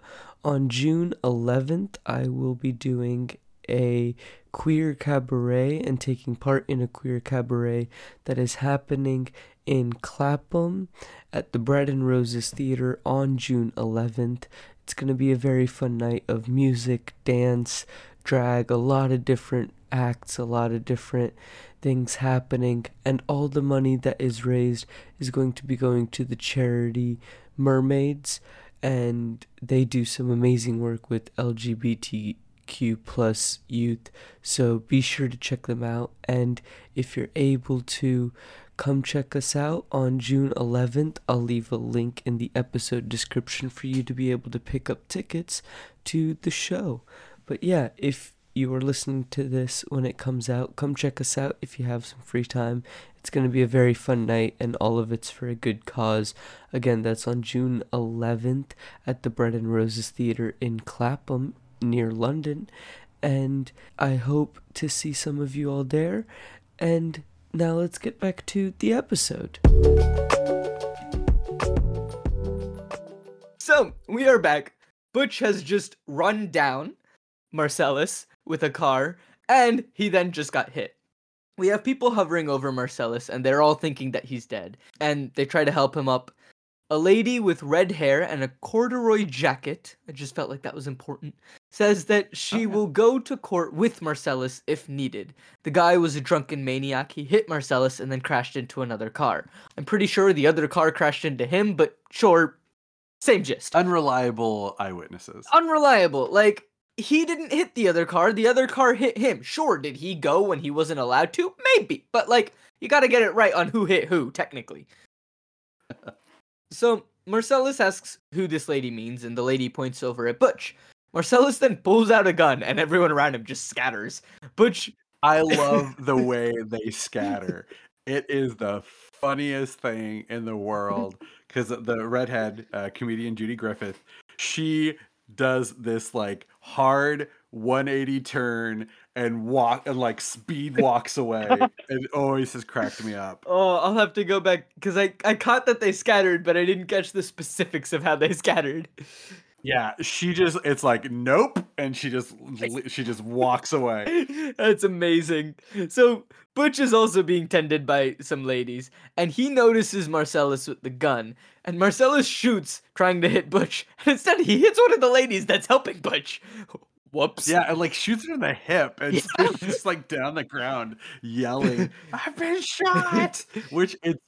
on June 11th, I will be doing a queer cabaret and taking part in a queer cabaret that is happening in Clapham at the Bread and Roses Theater on June 11th. It's going to be a very fun night of music, dance, drag, a lot of different acts, a lot of different things happening, and all the money that is raised is going to be going to the charity Mermaids, and they do some amazing work with LGBTQ plus youth. So be sure to check them out, and if you're able to come check us out on June 11th, I'll leave a link in the episode description for you to be able to pick up tickets to the show. But yeah, if you are listening to this when it comes out, come check us out if you have some free time. It's going to be a very fun night, and all of it's for a good cause. Again, that's on June 11th at the Bread and Roses Theatre in Clapham, near London. And I hope to see some of you all there. And now let's get back to the episode. So, we are back. Butch has just run down Marcellus with a car, and he then just got hit. We have people hovering over Marcellus, and they're all thinking that he's dead. And they try to help him up. a lady with red hair and a corduroy jacket, I just felt like that was important, says that she Okay. will go to court with Marcellus if needed. The guy was a drunken maniac. He hit Marcellus and then crashed into another car. I'm pretty sure the other car crashed into him, but sure, same gist. Unreliable eyewitnesses. Unreliable. Like, he didn't hit the other car, the other car hit him. Sure, did he go when he wasn't allowed to? Maybe. But, like, you gotta get it right on who hit who, technically. so, Marcellus asks who this lady means, and the lady points over at Butch. Marcellus then pulls out a gun, and everyone around him just scatters. Butch I love the way they scatter. It is the funniest thing in the world because the redhead uh, comedian Judy Griffith, she does this like hard 180 turn and walk and like speed walks away. It always has cracked me up. Oh, I'll have to go back because I, I caught that they scattered, but I didn't catch the specifics of how they scattered. Yeah, she just it's like nope, and she just she just walks away. That's amazing. So Butch is also being tended by some ladies, and he notices Marcellus with the gun, and Marcellus shoots, trying to hit Butch, and instead he hits one of the ladies that's helping Butch. Whoops. Yeah, and like shoots her in the hip, and Yeah. she's just like down the ground yelling, "I've been shot!" Which it's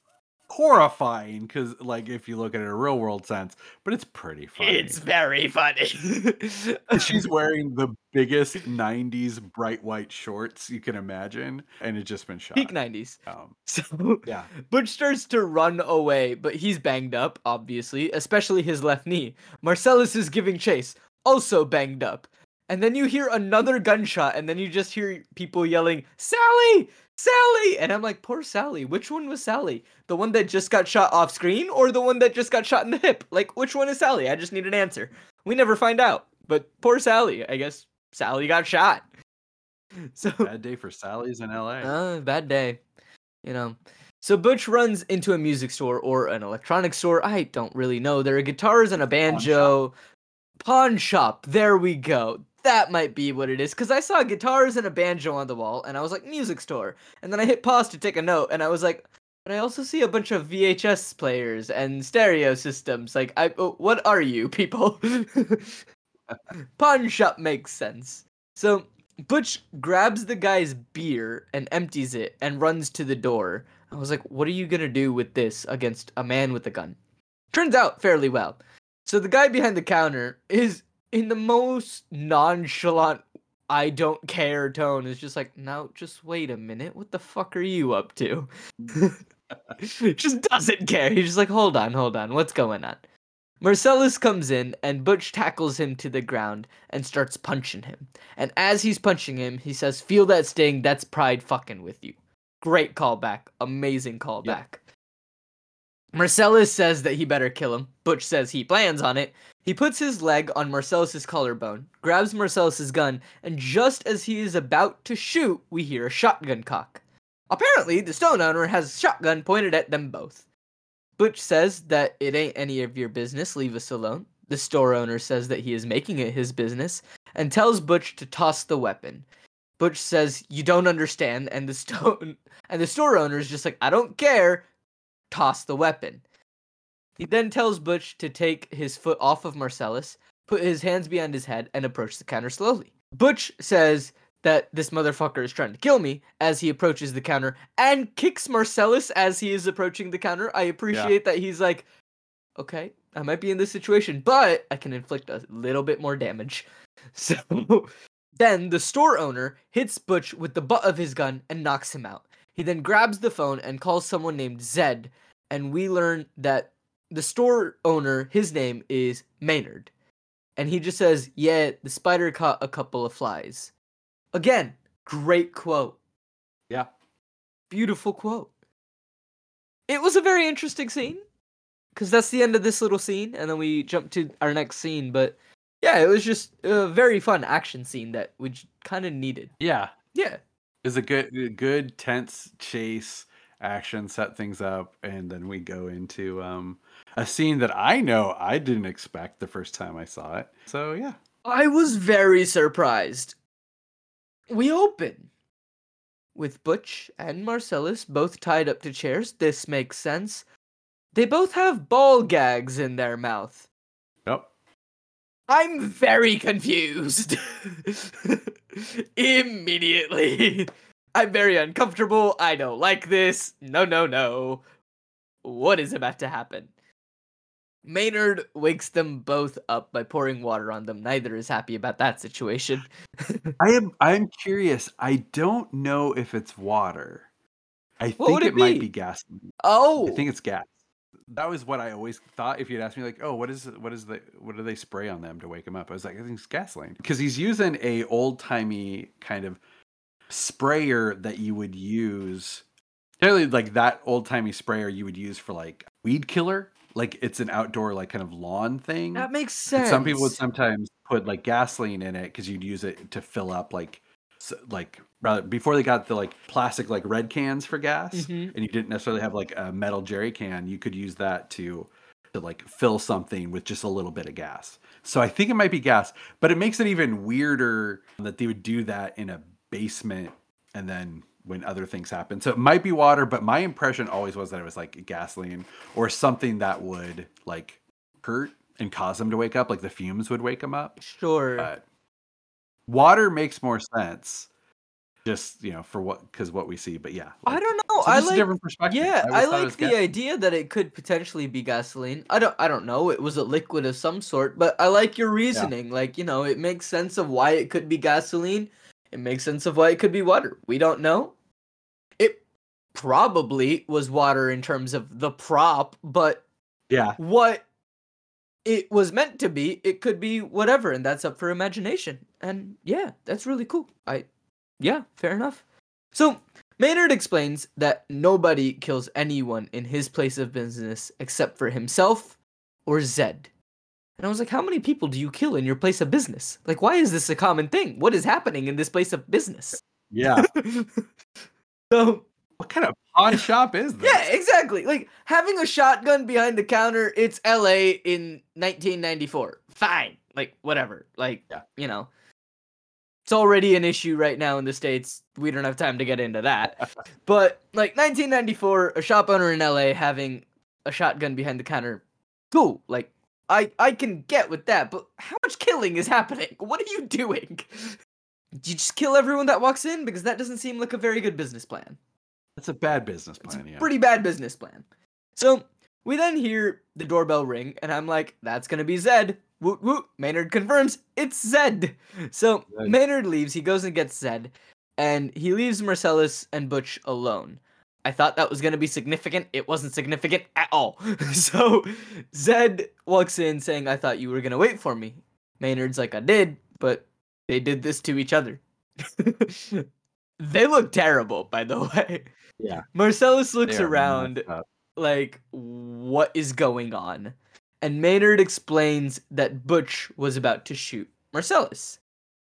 horrifying because, like, if you look at it in a real world sense, but it's pretty funny. It's very funny. She's wearing the biggest '90s bright white shorts you can imagine, and it's just been shot. peak 90s. Um, So yeah, Butch starts to run away, but he's banged up, obviously, especially his left knee. Marcellus is giving chase, also banged up. And then you hear another gunshot, and then you just hear people yelling, Sally! Sally! And I'm like, poor Sally. Which one was Sally? The one that just got shot off screen, or the one that just got shot in the hip? Like, which one is Sally? I just need an answer. We never find out. But poor Sally. I guess Sally got shot. So bad day for Sally's in LA. uh, bad day. You know. So Butch runs into a music store or an electronic store. I don't really know. There are guitars and a banjo. Pawn shop. There we go. That might be what it is. Because I saw guitars and a banjo on the wall, and I was like, music store. And then I hit pause to take a note, and I was like, but I also see a bunch of VHS players and stereo systems. Like, I, oh, what are you people? Pawn shop makes sense. So Butch grabs the guy's beer and empties it and runs to the door. I was like, what are you gonna do with this against a man with a gun? Turns out fairly well. So the guy behind the counter is in the most nonchalant I don't care tone is just like, now just wait a minute. What the fuck are you up to? just doesn't care. He's just like, hold on, hold on. What's going on? Marcellus comes in and Butch tackles him to the ground and starts punching him. And as he's punching him, he says, Feel that sting, that's pride fucking with you. Great callback. Amazing callback. Marcellus says that he better kill him. Butch says he plans on it. He puts his leg on Marcellus's collarbone, grabs Marcellus's gun, and just as he is about to shoot, we hear a shotgun cock. Apparently, the stone owner has a shotgun pointed at them both. Butch says that it ain't any of your business, leave us alone. The store owner says that he is making it his business and tells Butch to toss the weapon. Butch says, "You don't understand," and the stone and the store owner is just like, "I don't care. Toss the weapon." He then tells Butch to take his foot off of Marcellus, put his hands behind his head, and approach the counter slowly. Butch says that this motherfucker is trying to kill me as he approaches the counter and kicks Marcellus as he is approaching the counter. I appreciate that he's like, okay, I might be in this situation, but I can inflict a little bit more damage. So then the store owner hits Butch with the butt of his gun and knocks him out. He then grabs the phone and calls someone named Zed, and we learn that the store owner, his name is Maynard. And he just says, Yeah, the spider caught a couple of flies. Again, great quote. Yeah. Beautiful quote. It was a very interesting scene. Because that's the end of this little scene, and then we jump to our next scene. But yeah, it was just a very fun action scene that we kind of needed. Yeah, Yeah. is a good, a good tense chase action, set things up, and then we go into um, a scene that I know I didn't expect the first time I saw it. So yeah, I was very surprised. We open with Butch and Marcellus both tied up to chairs. This makes sense. they both have ball gags in their mouth. Yep. I'm very confused. Immediately. I'm very uncomfortable. I don't like this. No, no, no. What is about to happen? Maynard wakes them both up by pouring water on them. Neither is happy about that situation. I am I'm curious. I don't know if it's water. I What think it, it might be? gasoline. Oh, I think it's gas. That was what I always thought. If you'd asked me, like, "Oh, what is what is the what do they spray on them to wake them up?" I was like, "I think it's gasoline," because he's using a old timey kind of sprayer that you would use. Generally, like that old timey sprayer you would use for like weed killer. Like it's an outdoor like kind of lawn thing. that makes sense. some people would sometimes put like gasoline in it because you'd use it to fill up like s- like rather before they got the like plastic like red cans for gas Mhm. and you didn't necessarily have like a metal jerry can you could use that to to like fill something with just a little bit of gas so i think it might be gas but it makes it even weirder that they would do that in a basement and then when other things happen so it might be water but my impression always was that it was like gasoline or something that would like hurt and cause them to wake up like the fumes would wake them up Sure. but water makes more sense just you know for what because what we see but yeah I don't know. so I like different perspective Yeah, always I, like the gas. idea that it could potentially be gasoline. I don't I don't know. It was a liquid of some sort, but I like your reasoning. Like, you know, it makes sense of why it could be gasoline. It makes sense of why it could be water. We don't know. It probably was water in terms of the prop, but yeah what it was meant to be, it could be whatever, and that's up for imagination. And yeah, that's really cool. I yeah, fair enough. So Maynard explains that nobody kills anyone in his place of business except for himself or Zed. And I was like, how many people do you kill in your place of business? Like, why is this a common thing? What is happening in this place of business? yeah so what kind of pawn shop is this Yeah, exactly. Like having a shotgun behind the counter, it's LA in 1994. Fine. Like whatever. Like Yeah. you know. It's already an issue right now in the states. We don't have time to get into that. but like 1994, a shop owner in LA having a shotgun behind the counter. Cool. Like I I can get with that, but how much killing is happening? What are you doing? Do you just kill everyone that walks in because that doesn't seem like a very good business plan. That's a bad business It's plan. a yeah. pretty bad business plan. So we then hear the doorbell ring, and I'm like, that's gonna be Zed. Woot woot. Maynard confirms it's Zed. So Zed. Maynard leaves, he goes and gets Zed, and he leaves Marcellus and Butch alone. I thought that was gonna be significant. It wasn't significant at all. so Zed walks in saying, I thought you were gonna wait for me. Maynard's like, I did, but they did this to each other. they look terrible, by the way. Yeah. Marcellus looks around like what is going on and maynard explains that butch was about to shoot marcellus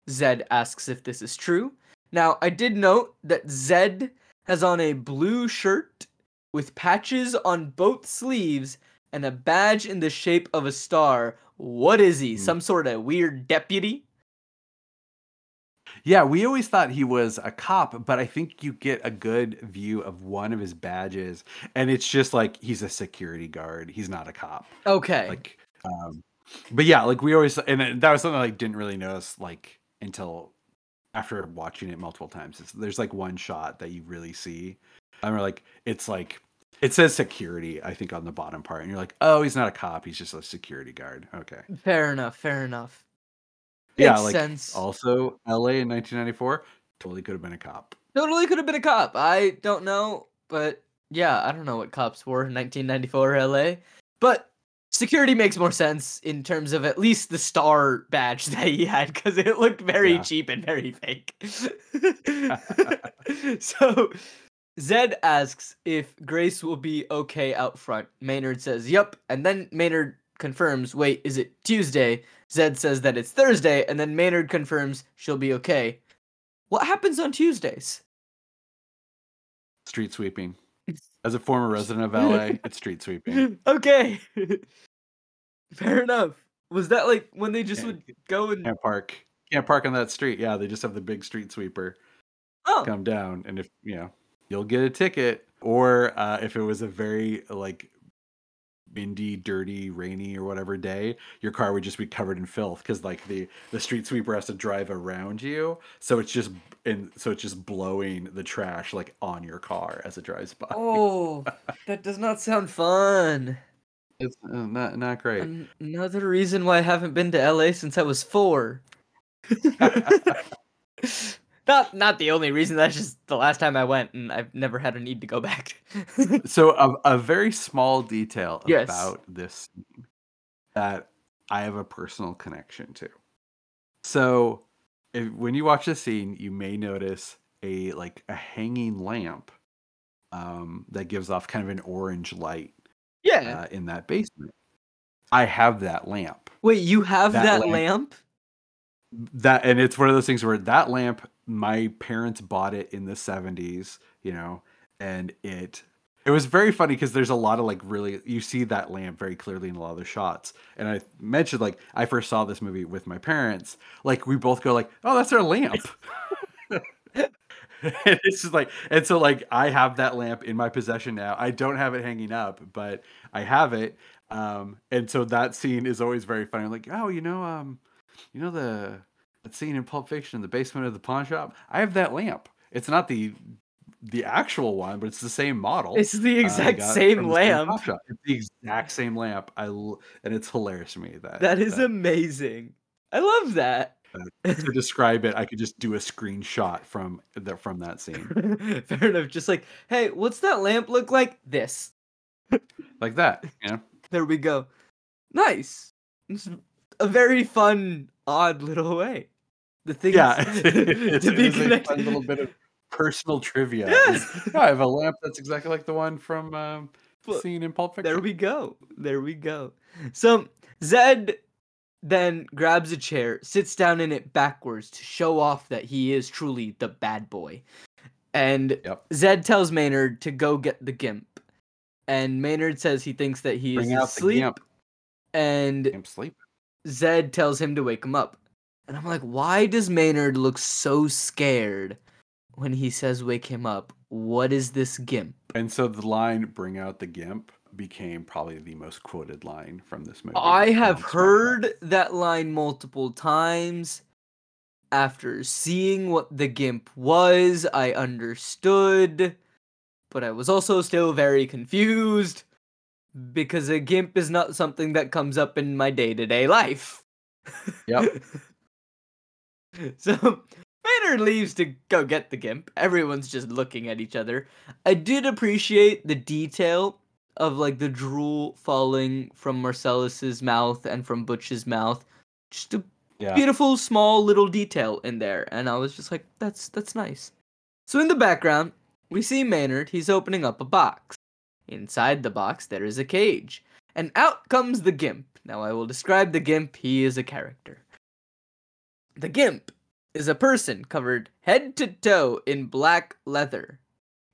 zed asks if this is true now i did note that zed has on a blue shirt with patches on both sleeves and a badge in the shape of a star what is he Hmm. some sort of weird deputy Yeah, we always thought he was a cop, but I think you get a good view of one of his badges, and it's just like he's a security guard. He's not a cop. okay Like, um, but yeah, like we always, and that was something I didn't really notice like until after watching it multiple times. It's, there's like one shot that you really see. I'm like, it's like it says security, I think, on the bottom part, and you're like, oh, he's not a cop. He's just a security guard. Okay. fair enough fair enough Yeah, Makes like sense. also L.A. in 1994 totally could have been a cop. Totally could have been a cop. I don't know, but yeah, I don't know what cops were in 1994 LA. But security makes more sense in terms of at least the star badge that he had because it looked very Yeah. cheap and very fake. so Zed asks if Grace will be okay out front. Maynard says, Yep. And then Maynard confirms, Wait, is it Tuesday? Zed says that it's Thursday. And then Maynard confirms she'll be okay. What happens on Tuesdays? Street sweeping. As a former resident of LA, it's street sweeping. okay. Fair enough. Was that like when they just Yeah, would go and Can't park. Can't park on that street. Yeah, they just have the big street sweeper oh come down, and if you know, you'll get a ticket. Or uh, if it was a very like windy, dirty, rainy, or whatever day, your car would just be covered in filth because like the the street sweeper has to drive around you, so it's just and so it's just blowing the trash like on your car as it drives by. Oh, that does not sound fun. It's uh, not not great. An- another reason why I haven't been to LA since I was four. not not the only reason. That's just the last time I went, and I've never had a need to go back. so a, a very small detail Yes. about this scene that I have a personal connection to. So if, when you watch the scene, you may notice a like a hanging lamp um, that gives off kind of an orange light yeah. uh, in that basement. I have that lamp. Wait, you have that that, lamp- lamp? That and it's one of those things where that lamp, my parents bought it in the '70s, you know, and it it was very funny because there's a lot of like really you see that lamp very clearly in a lot of the shots. And I mentioned like I first saw this movie with my parents. Like we both go like, "Oh, that's our lamp." and it's just like and so like I have that lamp in my possession now. I don't have it hanging up, but I have it. Um, and so that scene is always very funny. like, oh, you know, um, you know the that scene in Pulp Fiction in the basement of the pawn shop. I have that lamp. It's not the the actual one, but it's the same model. It's the uh, exact got same the lamp. It's the exact same lamp. I l- and it's hilarious to me that That is amazing. I love that. to describe it. I could just do a screenshot from the, from that scene Fair enough. Just like, hey, what's that lamp look like? This. like that. You know. There we go. Nice. It's a very fun, odd little way. The thing Yeah, is, to be it's a little bit of personal trivia. Yes. I have a lamp that's exactly like the one from um, the Well, scene in Pulp Fiction. There we go. There we go. So Zed then grabs a chair, sits down in it backwards to show off that he is truly the bad boy. And Yep. Zed tells Maynard to go get the gimp. And Maynard says he thinks that he Bring is asleep. And Gimp sleep. Zed tells him to wake him up. And I'm like, why does Maynard look so scared when he says wake him up? What is this gimp? And so the line "Bring out the gimp" became probably the most quoted line from this movie. I have heard that line multiple times. After seeing what the gimp was, I understood, but I was also still very confused because a gimp is not something that comes up in my day to day life. Yep. so Maynard leaves to go get the gimp. Everyone's just looking at each other. I did appreciate the detail of like the drool falling from Marcellus's mouth and from Butch's mouth. Just a Yeah. beautiful small little detail in there and I was just like that's that's nice. So in the background, we see Maynard, he's opening up a box. Inside the box there is a cage. And out comes the gimp. Now I will describe the gimp, he is a character. The gimp is a person covered head to toe in black leather.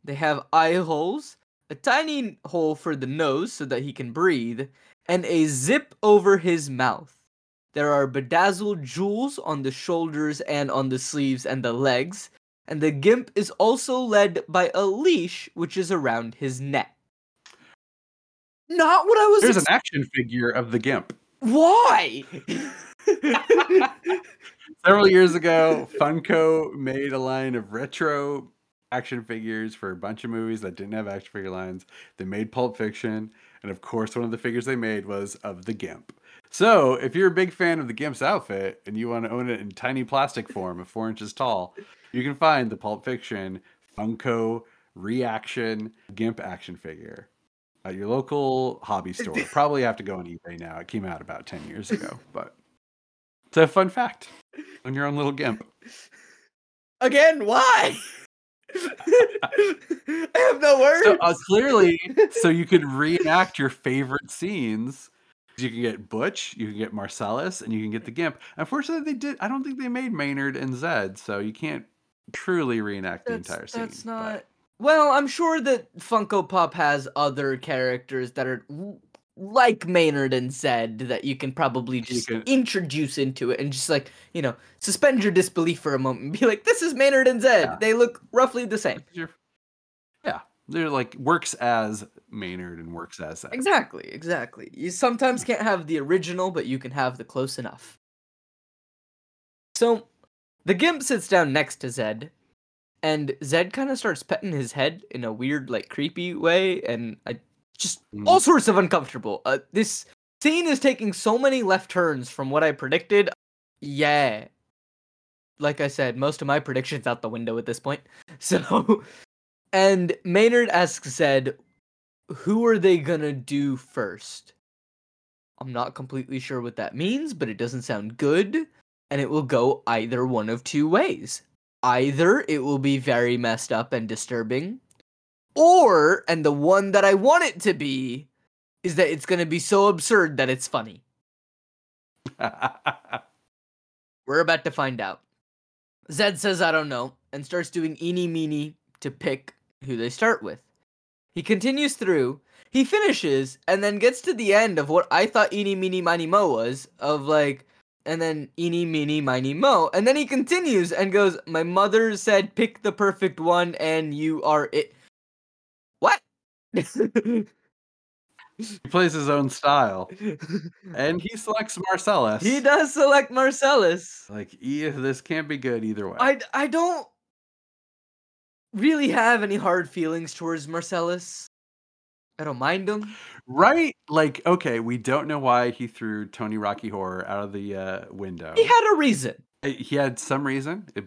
They have eye holes, a tiny hole for the nose so that he can breathe, and a zip over his mouth. There are bedazzled jewels on the shoulders and on the sleeves and the legs, and the gimp is also led by a leash which is around his neck. Not what I was There's ex- an action figure of the gimp. Why? Several years ago, Funko made a line of retro action figures for a bunch of movies that didn't have action figure lines. They made Pulp Fiction, and of course, one of the figures they made was of the Gimp. So, if you're a big fan of the Gimp's outfit and you want to own it in tiny plastic form of four inches tall, you can find the Pulp Fiction Funko Reaction Gimp action figure at your local hobby store. Probably have to go on eBay now. It came out about 10 years ago, but it's a fun fact on your own little gimp. Again, why? I have no words. So uh, clearly, so you could reenact your favorite scenes. You can get Butch, you can get Marcellus, and you can get the Gimp. Unfortunately, they did. I don't think they made Maynard and Zed, so you can't truly reenact the entire scene. that's but- not. Well, I'm sure that Funko Pop has other characters that are l- like Maynard and Zed that you can probably just introduce into it and just like you know suspend your disbelief for a moment and be like, "This is Maynard and Zed. Yeah. They look roughly the same." Yeah, they're like works as Maynard and works as Zed. Exactly, exactly. You sometimes can't have the original, but you can have the close enough. So, the Gimp sits down next to Zed, and Zed kind of starts petting his head in a weird, like, creepy way, and I just Mm. all sorts of uncomfortable. Uh, this scene is taking so many left turns from what I predicted. Yeah. Like I said, most of my predictions out the window at this point. So, and Maynard asks Zed, who are they gonna do first? I'm not completely sure what that means, but it doesn't sound good, and it will go either one of two ways. Either it will be very messed up and disturbing, or, and the one that I want it to be, is that it's gonna be so absurd that it's funny. We're about to find out. Zed says, I don't know, and starts doing eeny meeny to pick who they start with. He continues through, he finishes, and then gets to the end of what I thought eeny meeny miny mo was, of like, and then eeny meeny miny mo, and then he continues and goes, My mother said pick the perfect one, and you are it. He plays his own style, and he selects Marcellus. he does select Marcellus. Like, yeah, this can't be good either way. I I don't really have any hard feelings towards Marcellus. I don't mind him. Right? Like, okay, we don't know why he threw Tony Rocky Horror out of the uh, window. He had a reason. He had some reason. It,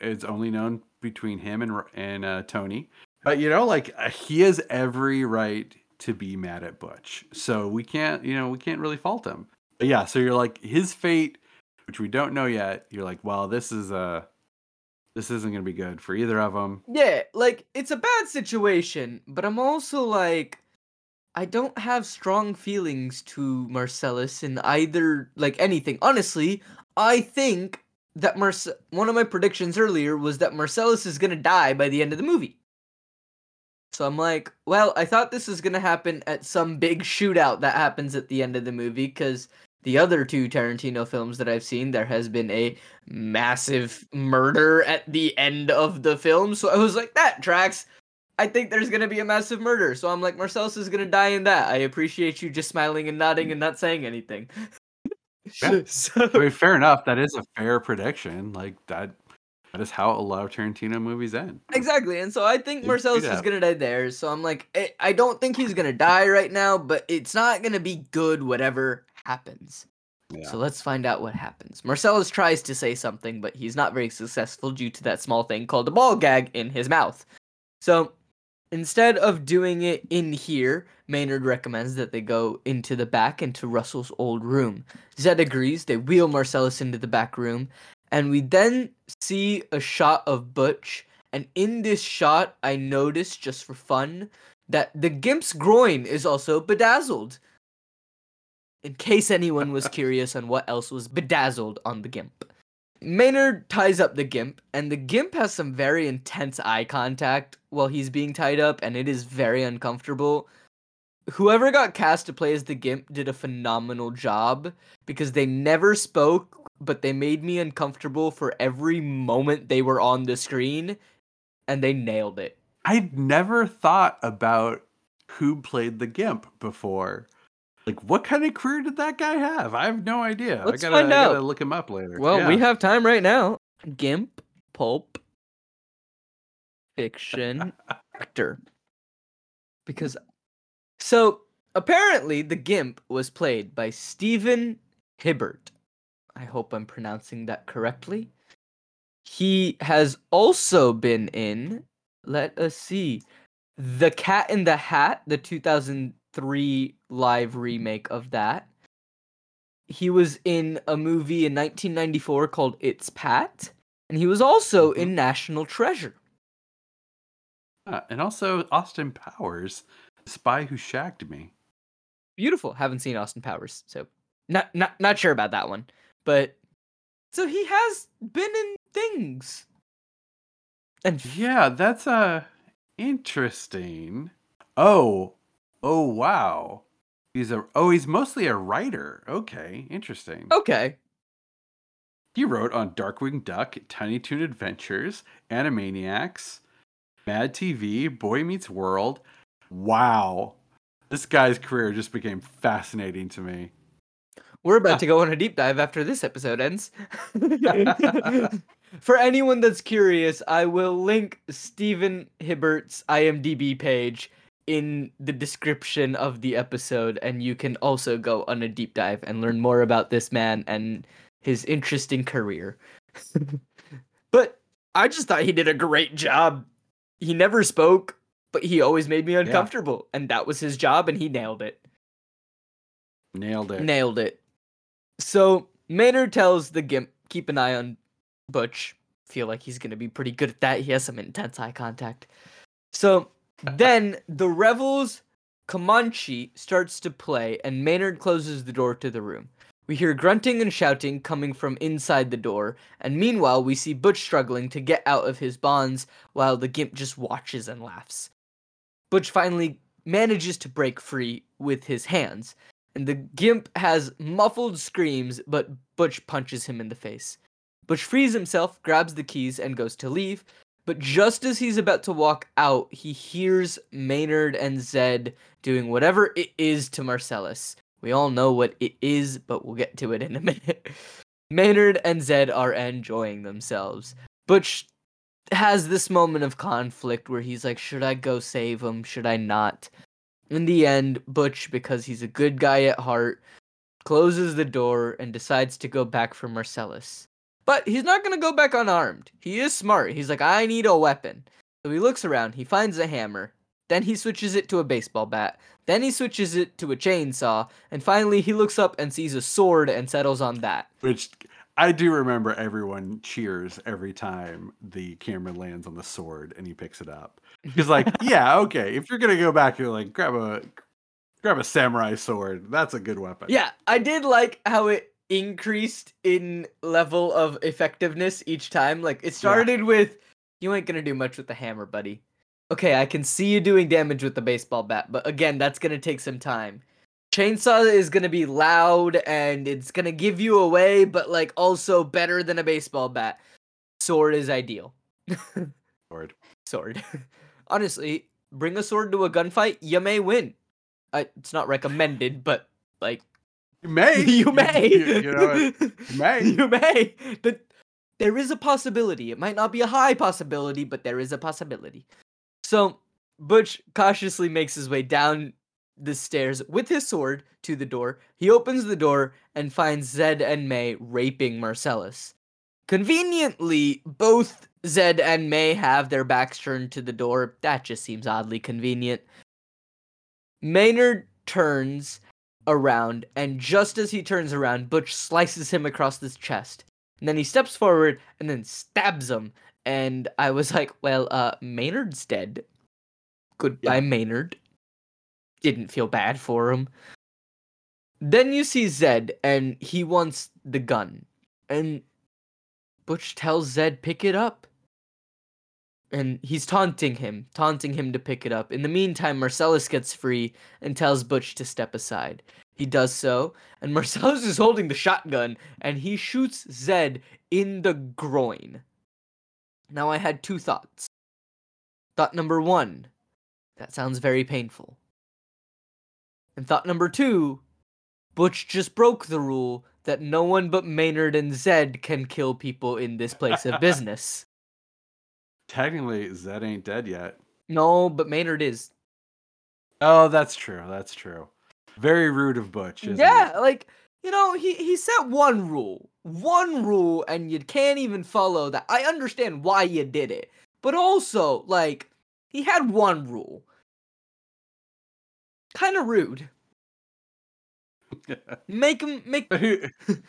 it's only known between him and and uh, Tony. But you know, like uh, he has every right to be mad at Butch. So we can't, you know, we can't really fault him. But yeah, so you're like his fate, which we don't know yet. You're like, well, this is a this isn't gonna be good for either of them. Yeah, like it's a bad situation, but I'm also like I don't have strong feelings to Marcellus in either like anything. Honestly, I think that Marce- one of my predictions earlier was that Marcellus is going to die by the end of the movie. So I'm like, well, I thought this was going to happen at some big shootout that happens at the end of the movie cuz the other two Tarantino films that I've seen, there has been a massive murder at the end of the film. So I was like, that tracks. I think there's gonna be a massive murder. So I'm like, Marcellus is gonna die in that. I appreciate you just smiling and nodding and not saying anything. Yeah. so I mean, fair enough. That is a fair prediction. Like that. That is how a lot of Tarantino movies end. exactly, and so I think Marcellus is that. gonna die there. So I'm like, I- I don't think he's gonna die right now, but it's not gonna be good. Whatever happens. Yeah. So let's find out what happens. Marcellus tries to say something, but he's not very successful due to that small thing called a ball gag in his mouth. So instead of doing it in here, Maynard recommends that they go into the back into Russell's old room. Zed agrees, they wheel Marcellus into the back room, and we then see a shot of Butch. And in this shot, I noticed just for fun that the Gimp's groin is also bedazzled in case anyone was curious on what else was bedazzled on the Gimp. Maynard ties up the Gimp, and the Gimp has some very intense eye contact while he's being tied up, and it is very uncomfortable. Whoever got cast to play as the Gimp did a phenomenal job because they never spoke, but they made me uncomfortable for every moment they were on the screen, and they nailed it. I'd never thought about who played the Gimp before. Like, what kind of career did that guy have? I have no idea. Let's I gotta, find I gotta out. look him up later. Well, we have time right now. Gimp, pulp, fiction, actor. Because, so apparently, the Gimp was played by Stephen Hibbert. I hope I'm pronouncing that correctly. He has also been in, let us see, The Cat in the Hat, the 2003 live remake of that he was in a movie in 1994 called It's Pat, and he was also Mhm. in National Treasure. Ah, and also Austin Powers, Spy Who Shagged Me. Beautiful. Haven't seen Austin Powers, so not not not sure about that one. But so he has been in things. And Yeah, that's uh interesting. Oh, oh wow. He's a oh he's mostly a writer. Okay, interesting. okay, He wrote on Darkwing Duck, Tiny Toon Adventures, Animaniacs, Mad TV, Boy Meets World. Wow. This guy's career just became fascinating to me. We're about to go on a deep dive after this episode ends. For anyone that's curious, I will link Stephen Hibbert's IMDb page in the description of the episode, and you can also go on a deep dive and learn more about this man and his interesting career. but I just thought he did a great job. He never spoke, but he always made me uncomfortable, and that was his job, and he nailed it. Nailed it. Nailed it. So Maynard tells the Gimp, keep an eye on Butch. Feel like he's gonna be pretty good at that. He has some intense eye contact. So then the Revels Comanche starts to play, and Maynard closes the door to the room. We hear grunting and shouting coming from inside the door, and meanwhile, we see Butch struggling to get out of his bonds while the Gimp just watches and laughs. Butch finally manages to break free with his hands, and the Gimp has muffled screams, but Butch punches him in the face. Butch frees himself, grabs the keys, and goes to leave, but just as he's about to walk out, he hears Maynard and Zed doing whatever it is to Marcellus. We all know what it is, but we'll get to it in a minute. Maynard and Zed are enjoying themselves. Butch has this moment of conflict where he's like, should I go save him? Should I not? In the end, Butch, because he's a good guy at heart, closes the door and decides to go back for Marcellus. But he's not going to go back unarmed. He is smart. He's like, I need a weapon. So he looks around, he finds a hammer, then he switches it to a baseball bat, then he switches it to a chainsaw, and finally he looks up and sees a sword and settles on that. Which I do remember everyone cheers every time the camera lands on the sword and he picks it up. He's like, yeah, okay. If you're gonna go back, you're like, grab a grab a samurai sword. That's a good weapon. Yeah, I did like how it increased in level of effectiveness each time. Like it started with you ain't gonna do much with the hammer, buddy. Okay, I can see you doing damage with the baseball bat, but again, that's gonna take some time. Chainsaw is gonna be loud and it's gonna give you away, but like also better than a baseball bat. Sword is ideal. Sword. Sword. Honestly, bring a sword to a gunfight, you may win. Uh, it's not recommended, but like You may. you may. You, you know, you may. you may. But there is a possibility. It might not be a high possibility, but there is a possibility. So Butch cautiously makes his way down the stairs with his sword to the door. He opens the door and finds Zed and May raping Marcellus. Conveniently, both Zed and May have their backs turned to the door. That just seems oddly convenient. Maynard turns around, and just as he turns around, Butch slices him across the chest. And then he steps forward and then stabs him. And I was like, well, uh, Maynard's dead. Goodbye, Yeah. Maynard. Didn't feel bad for him. Then you see Zed, and he wants the gun. And Butch tells Zed, pick it up. And he's taunting him, taunting him to pick it up. In the meantime, Marcellus gets free and tells Butch to step aside. He does so, and Marcellus is holding the shotgun, and he shoots Zed in the groin. Now, I had two thoughts. Thought number one, that sounds very painful. And thought number two, Butch just broke the rule that no one but Maynard and Zed can kill people in this place of business. Technically, Zed ain't dead yet. No, but Maynard is. Oh, that's true. That's true. Very rude of Butch. Isn't yeah, It? like you know, he he set one rule, one rule, and you can't even follow that. I understand why you did it, but also like he had one rule. Kind of rude. Make him make. But who,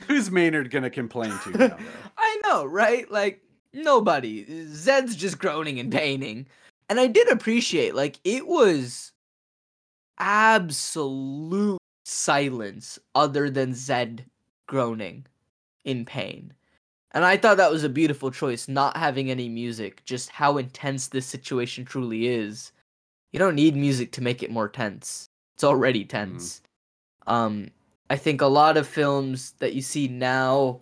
who's Maynard gonna complain to now? I know, right? Like nobody. Zed's just groaning and paining. And I did appreciate like it was absolute silence other than Zed groaning in pain. And I thought that was a beautiful choice not having any music, just how intense this situation truly is. You don't need music to make it more tense. It's already tense. Um I think a lot of films that you see now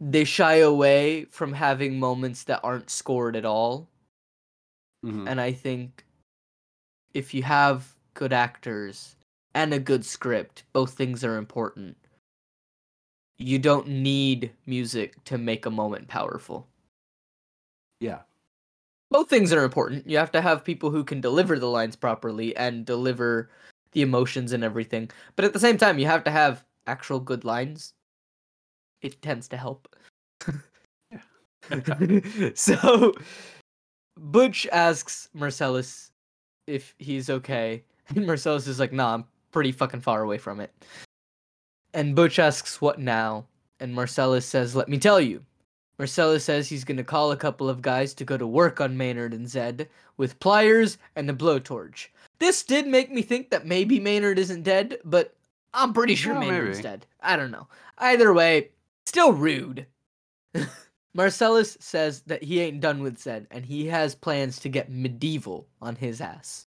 they shy away from having moments that aren't scored at all. Mhm. And I think if you have good actors and a good script, both things are important. You don't need music to make a moment powerful. Yeah. Both things are important. You have to have people who can deliver the lines properly and deliver the emotions and everything. But at the same time, you have to have actual good lines. It tends to help. so Butch asks Marcellus if he's okay. And Marcellus is like, nah, I'm pretty fucking far away from it. And Butch asks, what now? And Marcellus says, let me tell you. Marcellus says he's gonna call a couple of guys to go to work on Maynard and Zed with pliers and a blowtorch. This did make me think that maybe Maynard isn't dead, but I'm pretty sure Oh, Maynard's maybe. dead. I don't know. Either way, still rude. Marcellus says that he ain't done with Zed and he has plans to get medieval on his ass.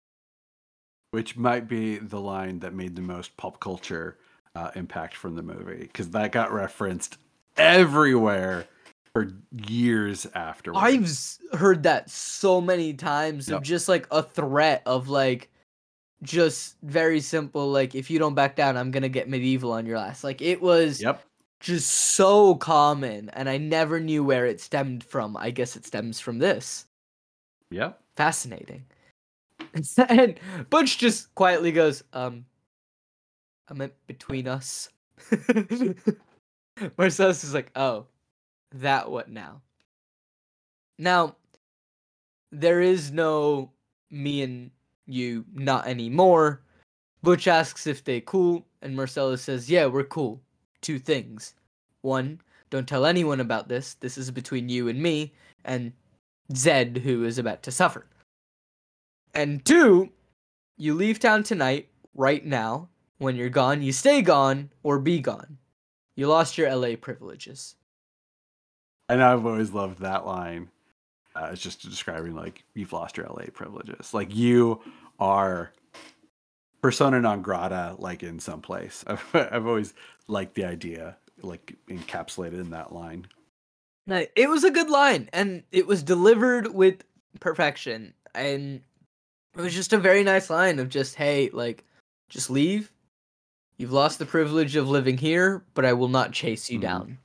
Which might be the line that made the most pop culture uh, impact from the movie because that got referenced everywhere for years afterwards. I've heard that so many times of just like a threat of like just very simple like if you don't back down I'm going to get medieval on your ass. Like it was Yep. just so common and I never knew where it stemmed from. I guess it stems from this. Yep. Fascinating. and Butch just quietly goes, um, I meant between us. Marcellus is like, oh, that what now? Now, there is no me and you not anymore. Butch asks if they cool, and Marcellus says, yeah, we're cool. Two things. One, don't tell anyone about this. This is between you and me, and Zed, who is about to suffer. And two, you leave town tonight, right now. When you're gone, you stay gone or be gone. You lost your LA privileges. And I've always loved that line. Uh, it's just describing like you've lost your LA privileges. Like you are persona non grata, like in some place. I've, I've always liked the idea, like encapsulated in that line. No, it was a good line, and it was delivered with perfection. And it was just a very nice line of just, hey, like, just leave. You've lost the privilege of living here, but I will not chase you Mhm. down.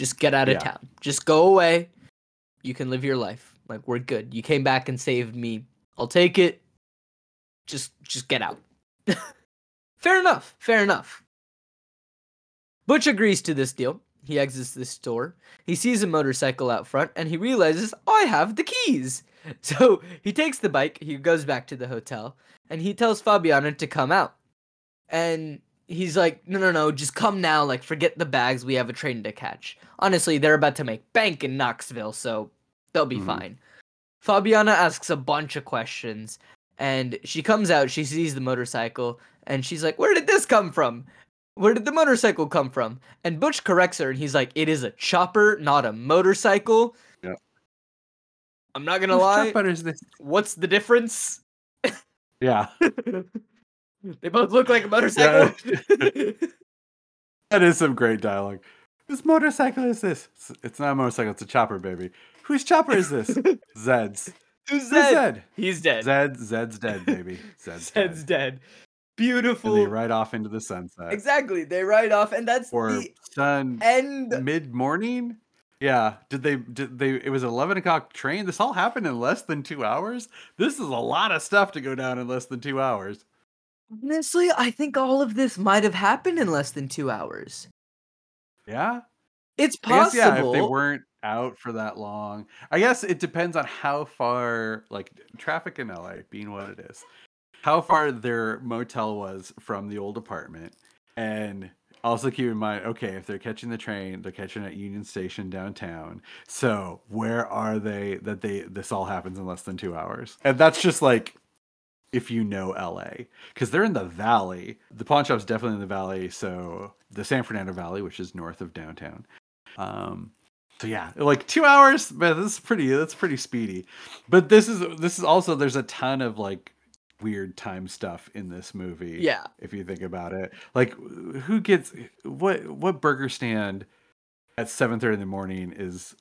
Just get out of Yeah. town. Just go away. You can live your life. Like we're good. You came back and saved me. I'll take it. Just just get out. fair enough. Fair enough. Butch agrees to this deal. He exits the store. He sees a motorcycle out front and he realizes, I have the keys. So he takes the bike, he goes back to the hotel, and he tells Fabiana to come out. And he's like, no, no, no, just come now. Like, forget the bags. We have a train to catch. Honestly, they're about to make bank in Knoxville, so they'll be Mhm. fine. Fabiana asks a bunch of questions, and she comes out, she sees the motorcycle, and she's like, Where did this come from? Where did the motorcycle come from? And Butch corrects her, and he's like, It is a chopper, not a motorcycle. Yep. I'm not gonna Whose lie. truck is this? What's the difference? Yeah, they both look like a motorcycle. that is some great dialogue. Whose motorcycle is this? It's, it's not a motorcycle, it's a chopper, baby. Whose chopper is this? Zed's. Who's Who's Zed? Zed? He's dead. Zed, Zed's dead, baby. Zed's, Zed's dead. dead. Beautiful. And they ride off into the sunset. Exactly. They ride off, and that's Or the sun end. mid morning. Yeah. Did they? Did they? It was an eleven o'clock train. This all happened in less than two hours. This is a lot of stuff to go down in less than two hours. Honestly, I think all of this might have happened in less than two hours. Yeah. It's I guess possible. yeah. If they weren't out for that long, I guess it depends on how far like traffic in LA being what it is, how far their motel was from the old apartment, and also keep in mind, okay, if they're catching the train, they're catching at Union Station downtown. So where are they that they this all happens in less than two hours? And that's just like if you know LA, because they're in the valley. The pawn shop's definitely in the valley. So the San Fernando Valley, which is north of downtown. Um, so yeah, like two hours, man, this is pretty. That's pretty speedy. But this is this is also there's a ton of like weird time stuff in this movie yeah. if you think about it. Like, who gets what? What burger stand at seven thirty in the morning is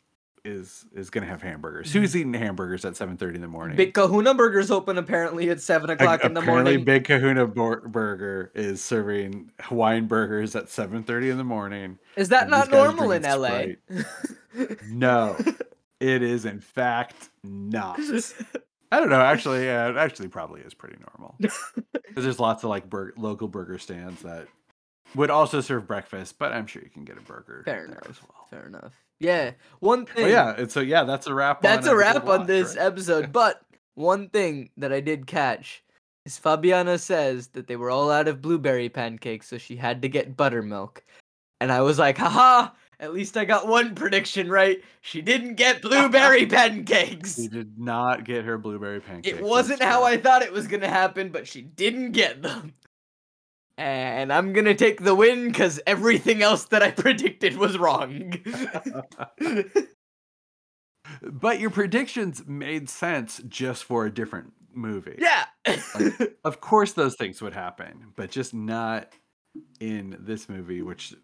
is is gonna have hamburgers. Mm-hmm. Who's eating hamburgers at seven thirty in the morning? Big Kahuna Burgers open apparently at seven o'clock in the morning. Apparently, morning. Big Kahuna Bur- Burger is serving Hawaiian burgers at seven thirty in the morning. Is that not these guys are normal in LA? No, it is in fact not. I don't know. Actually, yeah, it actually probably is pretty normal. Because there's lots of like bur- local burger stands that would also serve breakfast, but I'm sure you can get a burger Fair there enough. as well. Fair enough. Yeah. One oh, thing. But yeah, and so yeah, that's a wrap. That's on a wrap on Watch, this right? episode. But one thing that I did catch is Fabiana says that they were all out of blueberry pancakes, so she had to get buttermilk. And I was like, haha, at least I got one prediction right. She didn't get blueberry pancakes. She did not get her blueberry pancakes. It wasn't how I thought it was going to happen, but she didn't get them. And I'm to take the win because everything else that I predicted was wrong. But your predictions made sense just for a different movie. yeah. Of course, those things would happen, but just not in this movie, which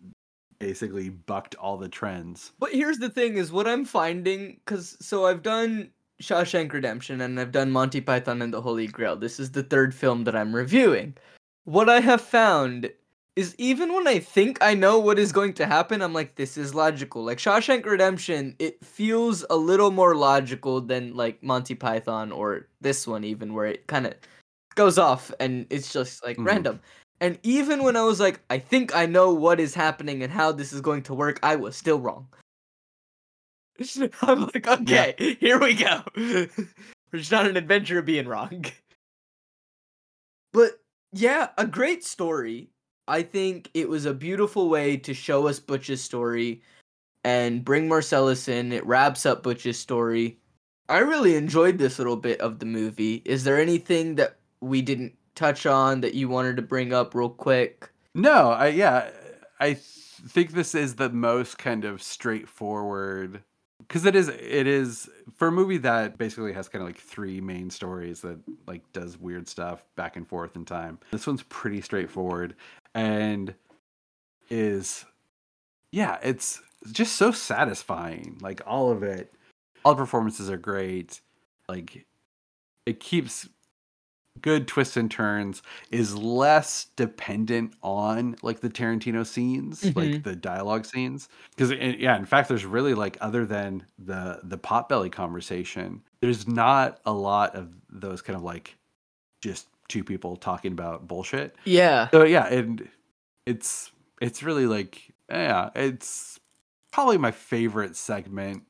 basically bucked all the trends. But here's the thing: is what I'm finding because so I've done Shawshank Redemption and I've done Monty Python and the Holy Grail. This is the third film that I'm reviewing. What I have found is even when I think I know what is going to happen, I'm like, this is logical. Like Shawshank Redemption, it feels a little more logical than like Monty Python or this one, even where it kind of goes off and it's just like Mhm. random. And even when I was like, I think I know what is happening and how this is going to work, I was still wrong. I'm like, okay, here we go. We're just on an adventure of being wrong. But yeah, a great story. I think it was a beautiful way to show us Butch's story and bring Marcellus in. It wraps up Butch's story. I really enjoyed this little bit of the movie. Is there anything that we didn't touch on that you wanted to bring up real quick? No, I yeah, I th- think this is the most kind of straightforward because it is it is for a movie that basically has kind of like three main stories that like does weird stuff back and forth in time. This one's pretty straightforward and is yeah, it's just so satisfying. Like all of it, all the performances are great. Like it keeps good twists and turns is less dependent on like the Tarantino scenes, Mhm. like the dialogue scenes. Because yeah, in fact, there's really like other than the the potbelly conversation, there's not a lot of those kind of like just two people talking about bullshit. Yeah. So yeah, and it's it's really like yeah, it's probably my favorite segment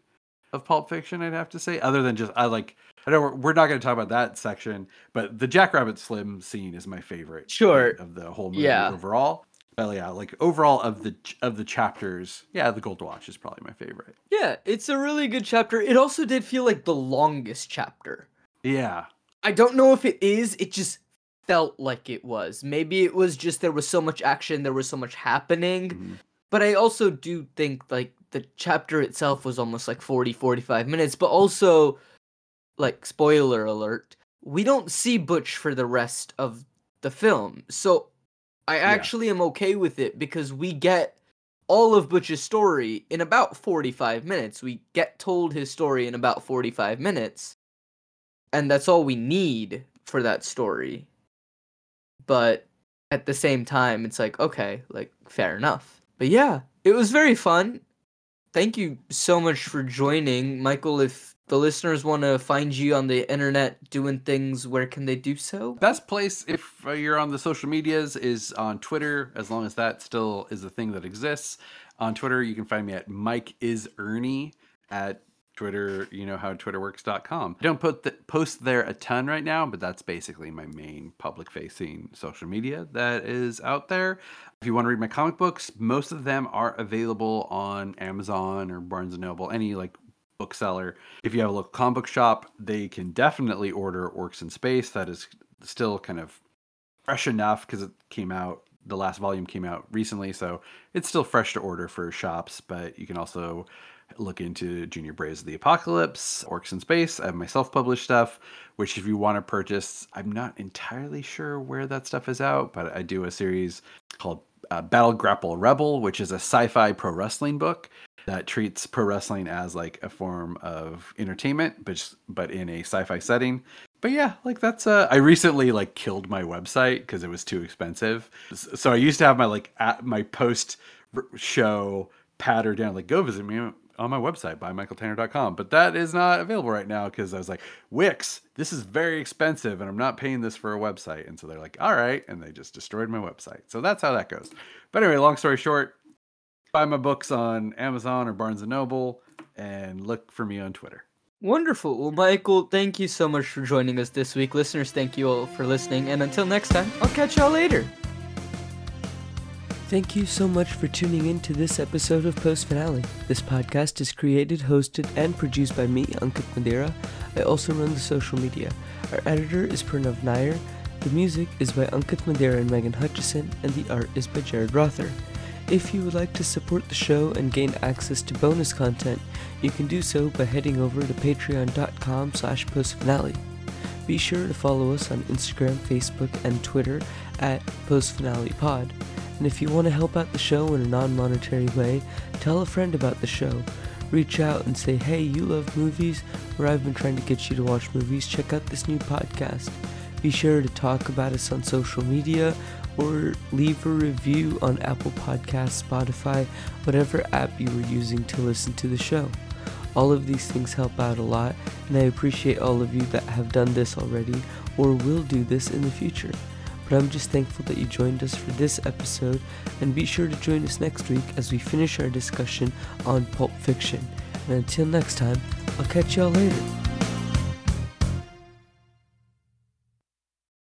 of Pulp Fiction. I'd have to say, other than just I like. I know we're, we're not going to talk about that section, but the Jackrabbit Slim scene is my favorite. Sure. of the whole movie Yeah. overall. But yeah, like overall of the of the chapters, yeah, the Gold Watch is probably my favorite. Yeah, it's a really good chapter. It also did feel like the longest chapter. Yeah, I don't know if it is, it just felt like it was. Maybe it was just there was so much action, there was so much happening. Mhm. But I also do think like the chapter itself was almost like 40 45 minutes, but also like spoiler alert, we don't see Butch for the rest of the film. So I actually am okay with it because we get all of Butch's story in about 45 minutes. We get told his story in about 45 minutes. And that's all we need for that story. But at the same time, it's like, okay, like, fair enough. But yeah, it was very fun. Thank you so much for joining. Michael, if the listeners want to find you on the internet doing things, where can they do so? best place if uh, you're on the social medias is on Twitter, as long as that still is a thing that exists. On Twitter, you can find me at Mike is Ernie at Twitter. You know how TwitterWorks.com. I don't put the, post there a ton right now, but that's basically my main public-facing social media that is out there. If you want to read my comic books, most of them are available on Amazon or Barnes and Noble, any like bookseller. If you have a local comic book shop, they can definitely order Orcs in Space. That is still kind of fresh enough because it came out. The last volume came out recently, so it's still fresh to order for shops. But you can also look into Junior Braves of the Apocalypse, Orcs in Space. I have my self-published stuff, which if you want to purchase, I'm not entirely sure where that stuff is out, but I do a series called uh, Battle Grapple Rebel, which is a sci-fi pro wrestling book that treats pro wrestling as like a form of entertainment, but just, but in a sci-fi setting. But yeah, like that's uh I recently like killed my website because it was too expensive. So I used to have my like at my post show patter down like go visit me on my website buymichaeltanner.com but that is not available right now because i was like wix this is very expensive and i'm not paying this for a website. And so they're like all right. And they just destroyed my website. So that's how that goes. But anyway long story short buy my books on amazon or barnes and noble and look for me on twitter Wonderful. Well, Michael, thank you so much for joining us this week. Listeners, thank you all for listening. And until next time, I'll catch y'all later. Thank you so much for tuning in to this episode of Post Finale. This podcast is created, hosted, and produced by me, Ankit Madhira. I also run the social media. Our editor is Pranav Nair. The music is by Ankit Madhira and Megan Hutchison, and the art is by Jarid Rother. If you would like to support the show and gain access to bonus content, you can do so by heading over to patreon.com slash postfinale. Be sure to follow us on Instagram, Facebook, and Twitter at postfinalepod. And if you want to help out the show in a non-monetary way, tell a friend about the show. Reach out and say, hey, you love movies, or I've been trying to get you to watch movies, check out this new podcast. Be sure to talk about us on social media or leave a review on Apple Podcasts, Spotify, whatever app you were using to listen to the show. All of these things help out a lot, and I appreciate all of you that have done this already or will do this in the future. But I'm just thankful that you joined us for this episode, and be sure to join us next week as we finish our discussion on Pulp Fiction. And until next time, I'll catch y'all later.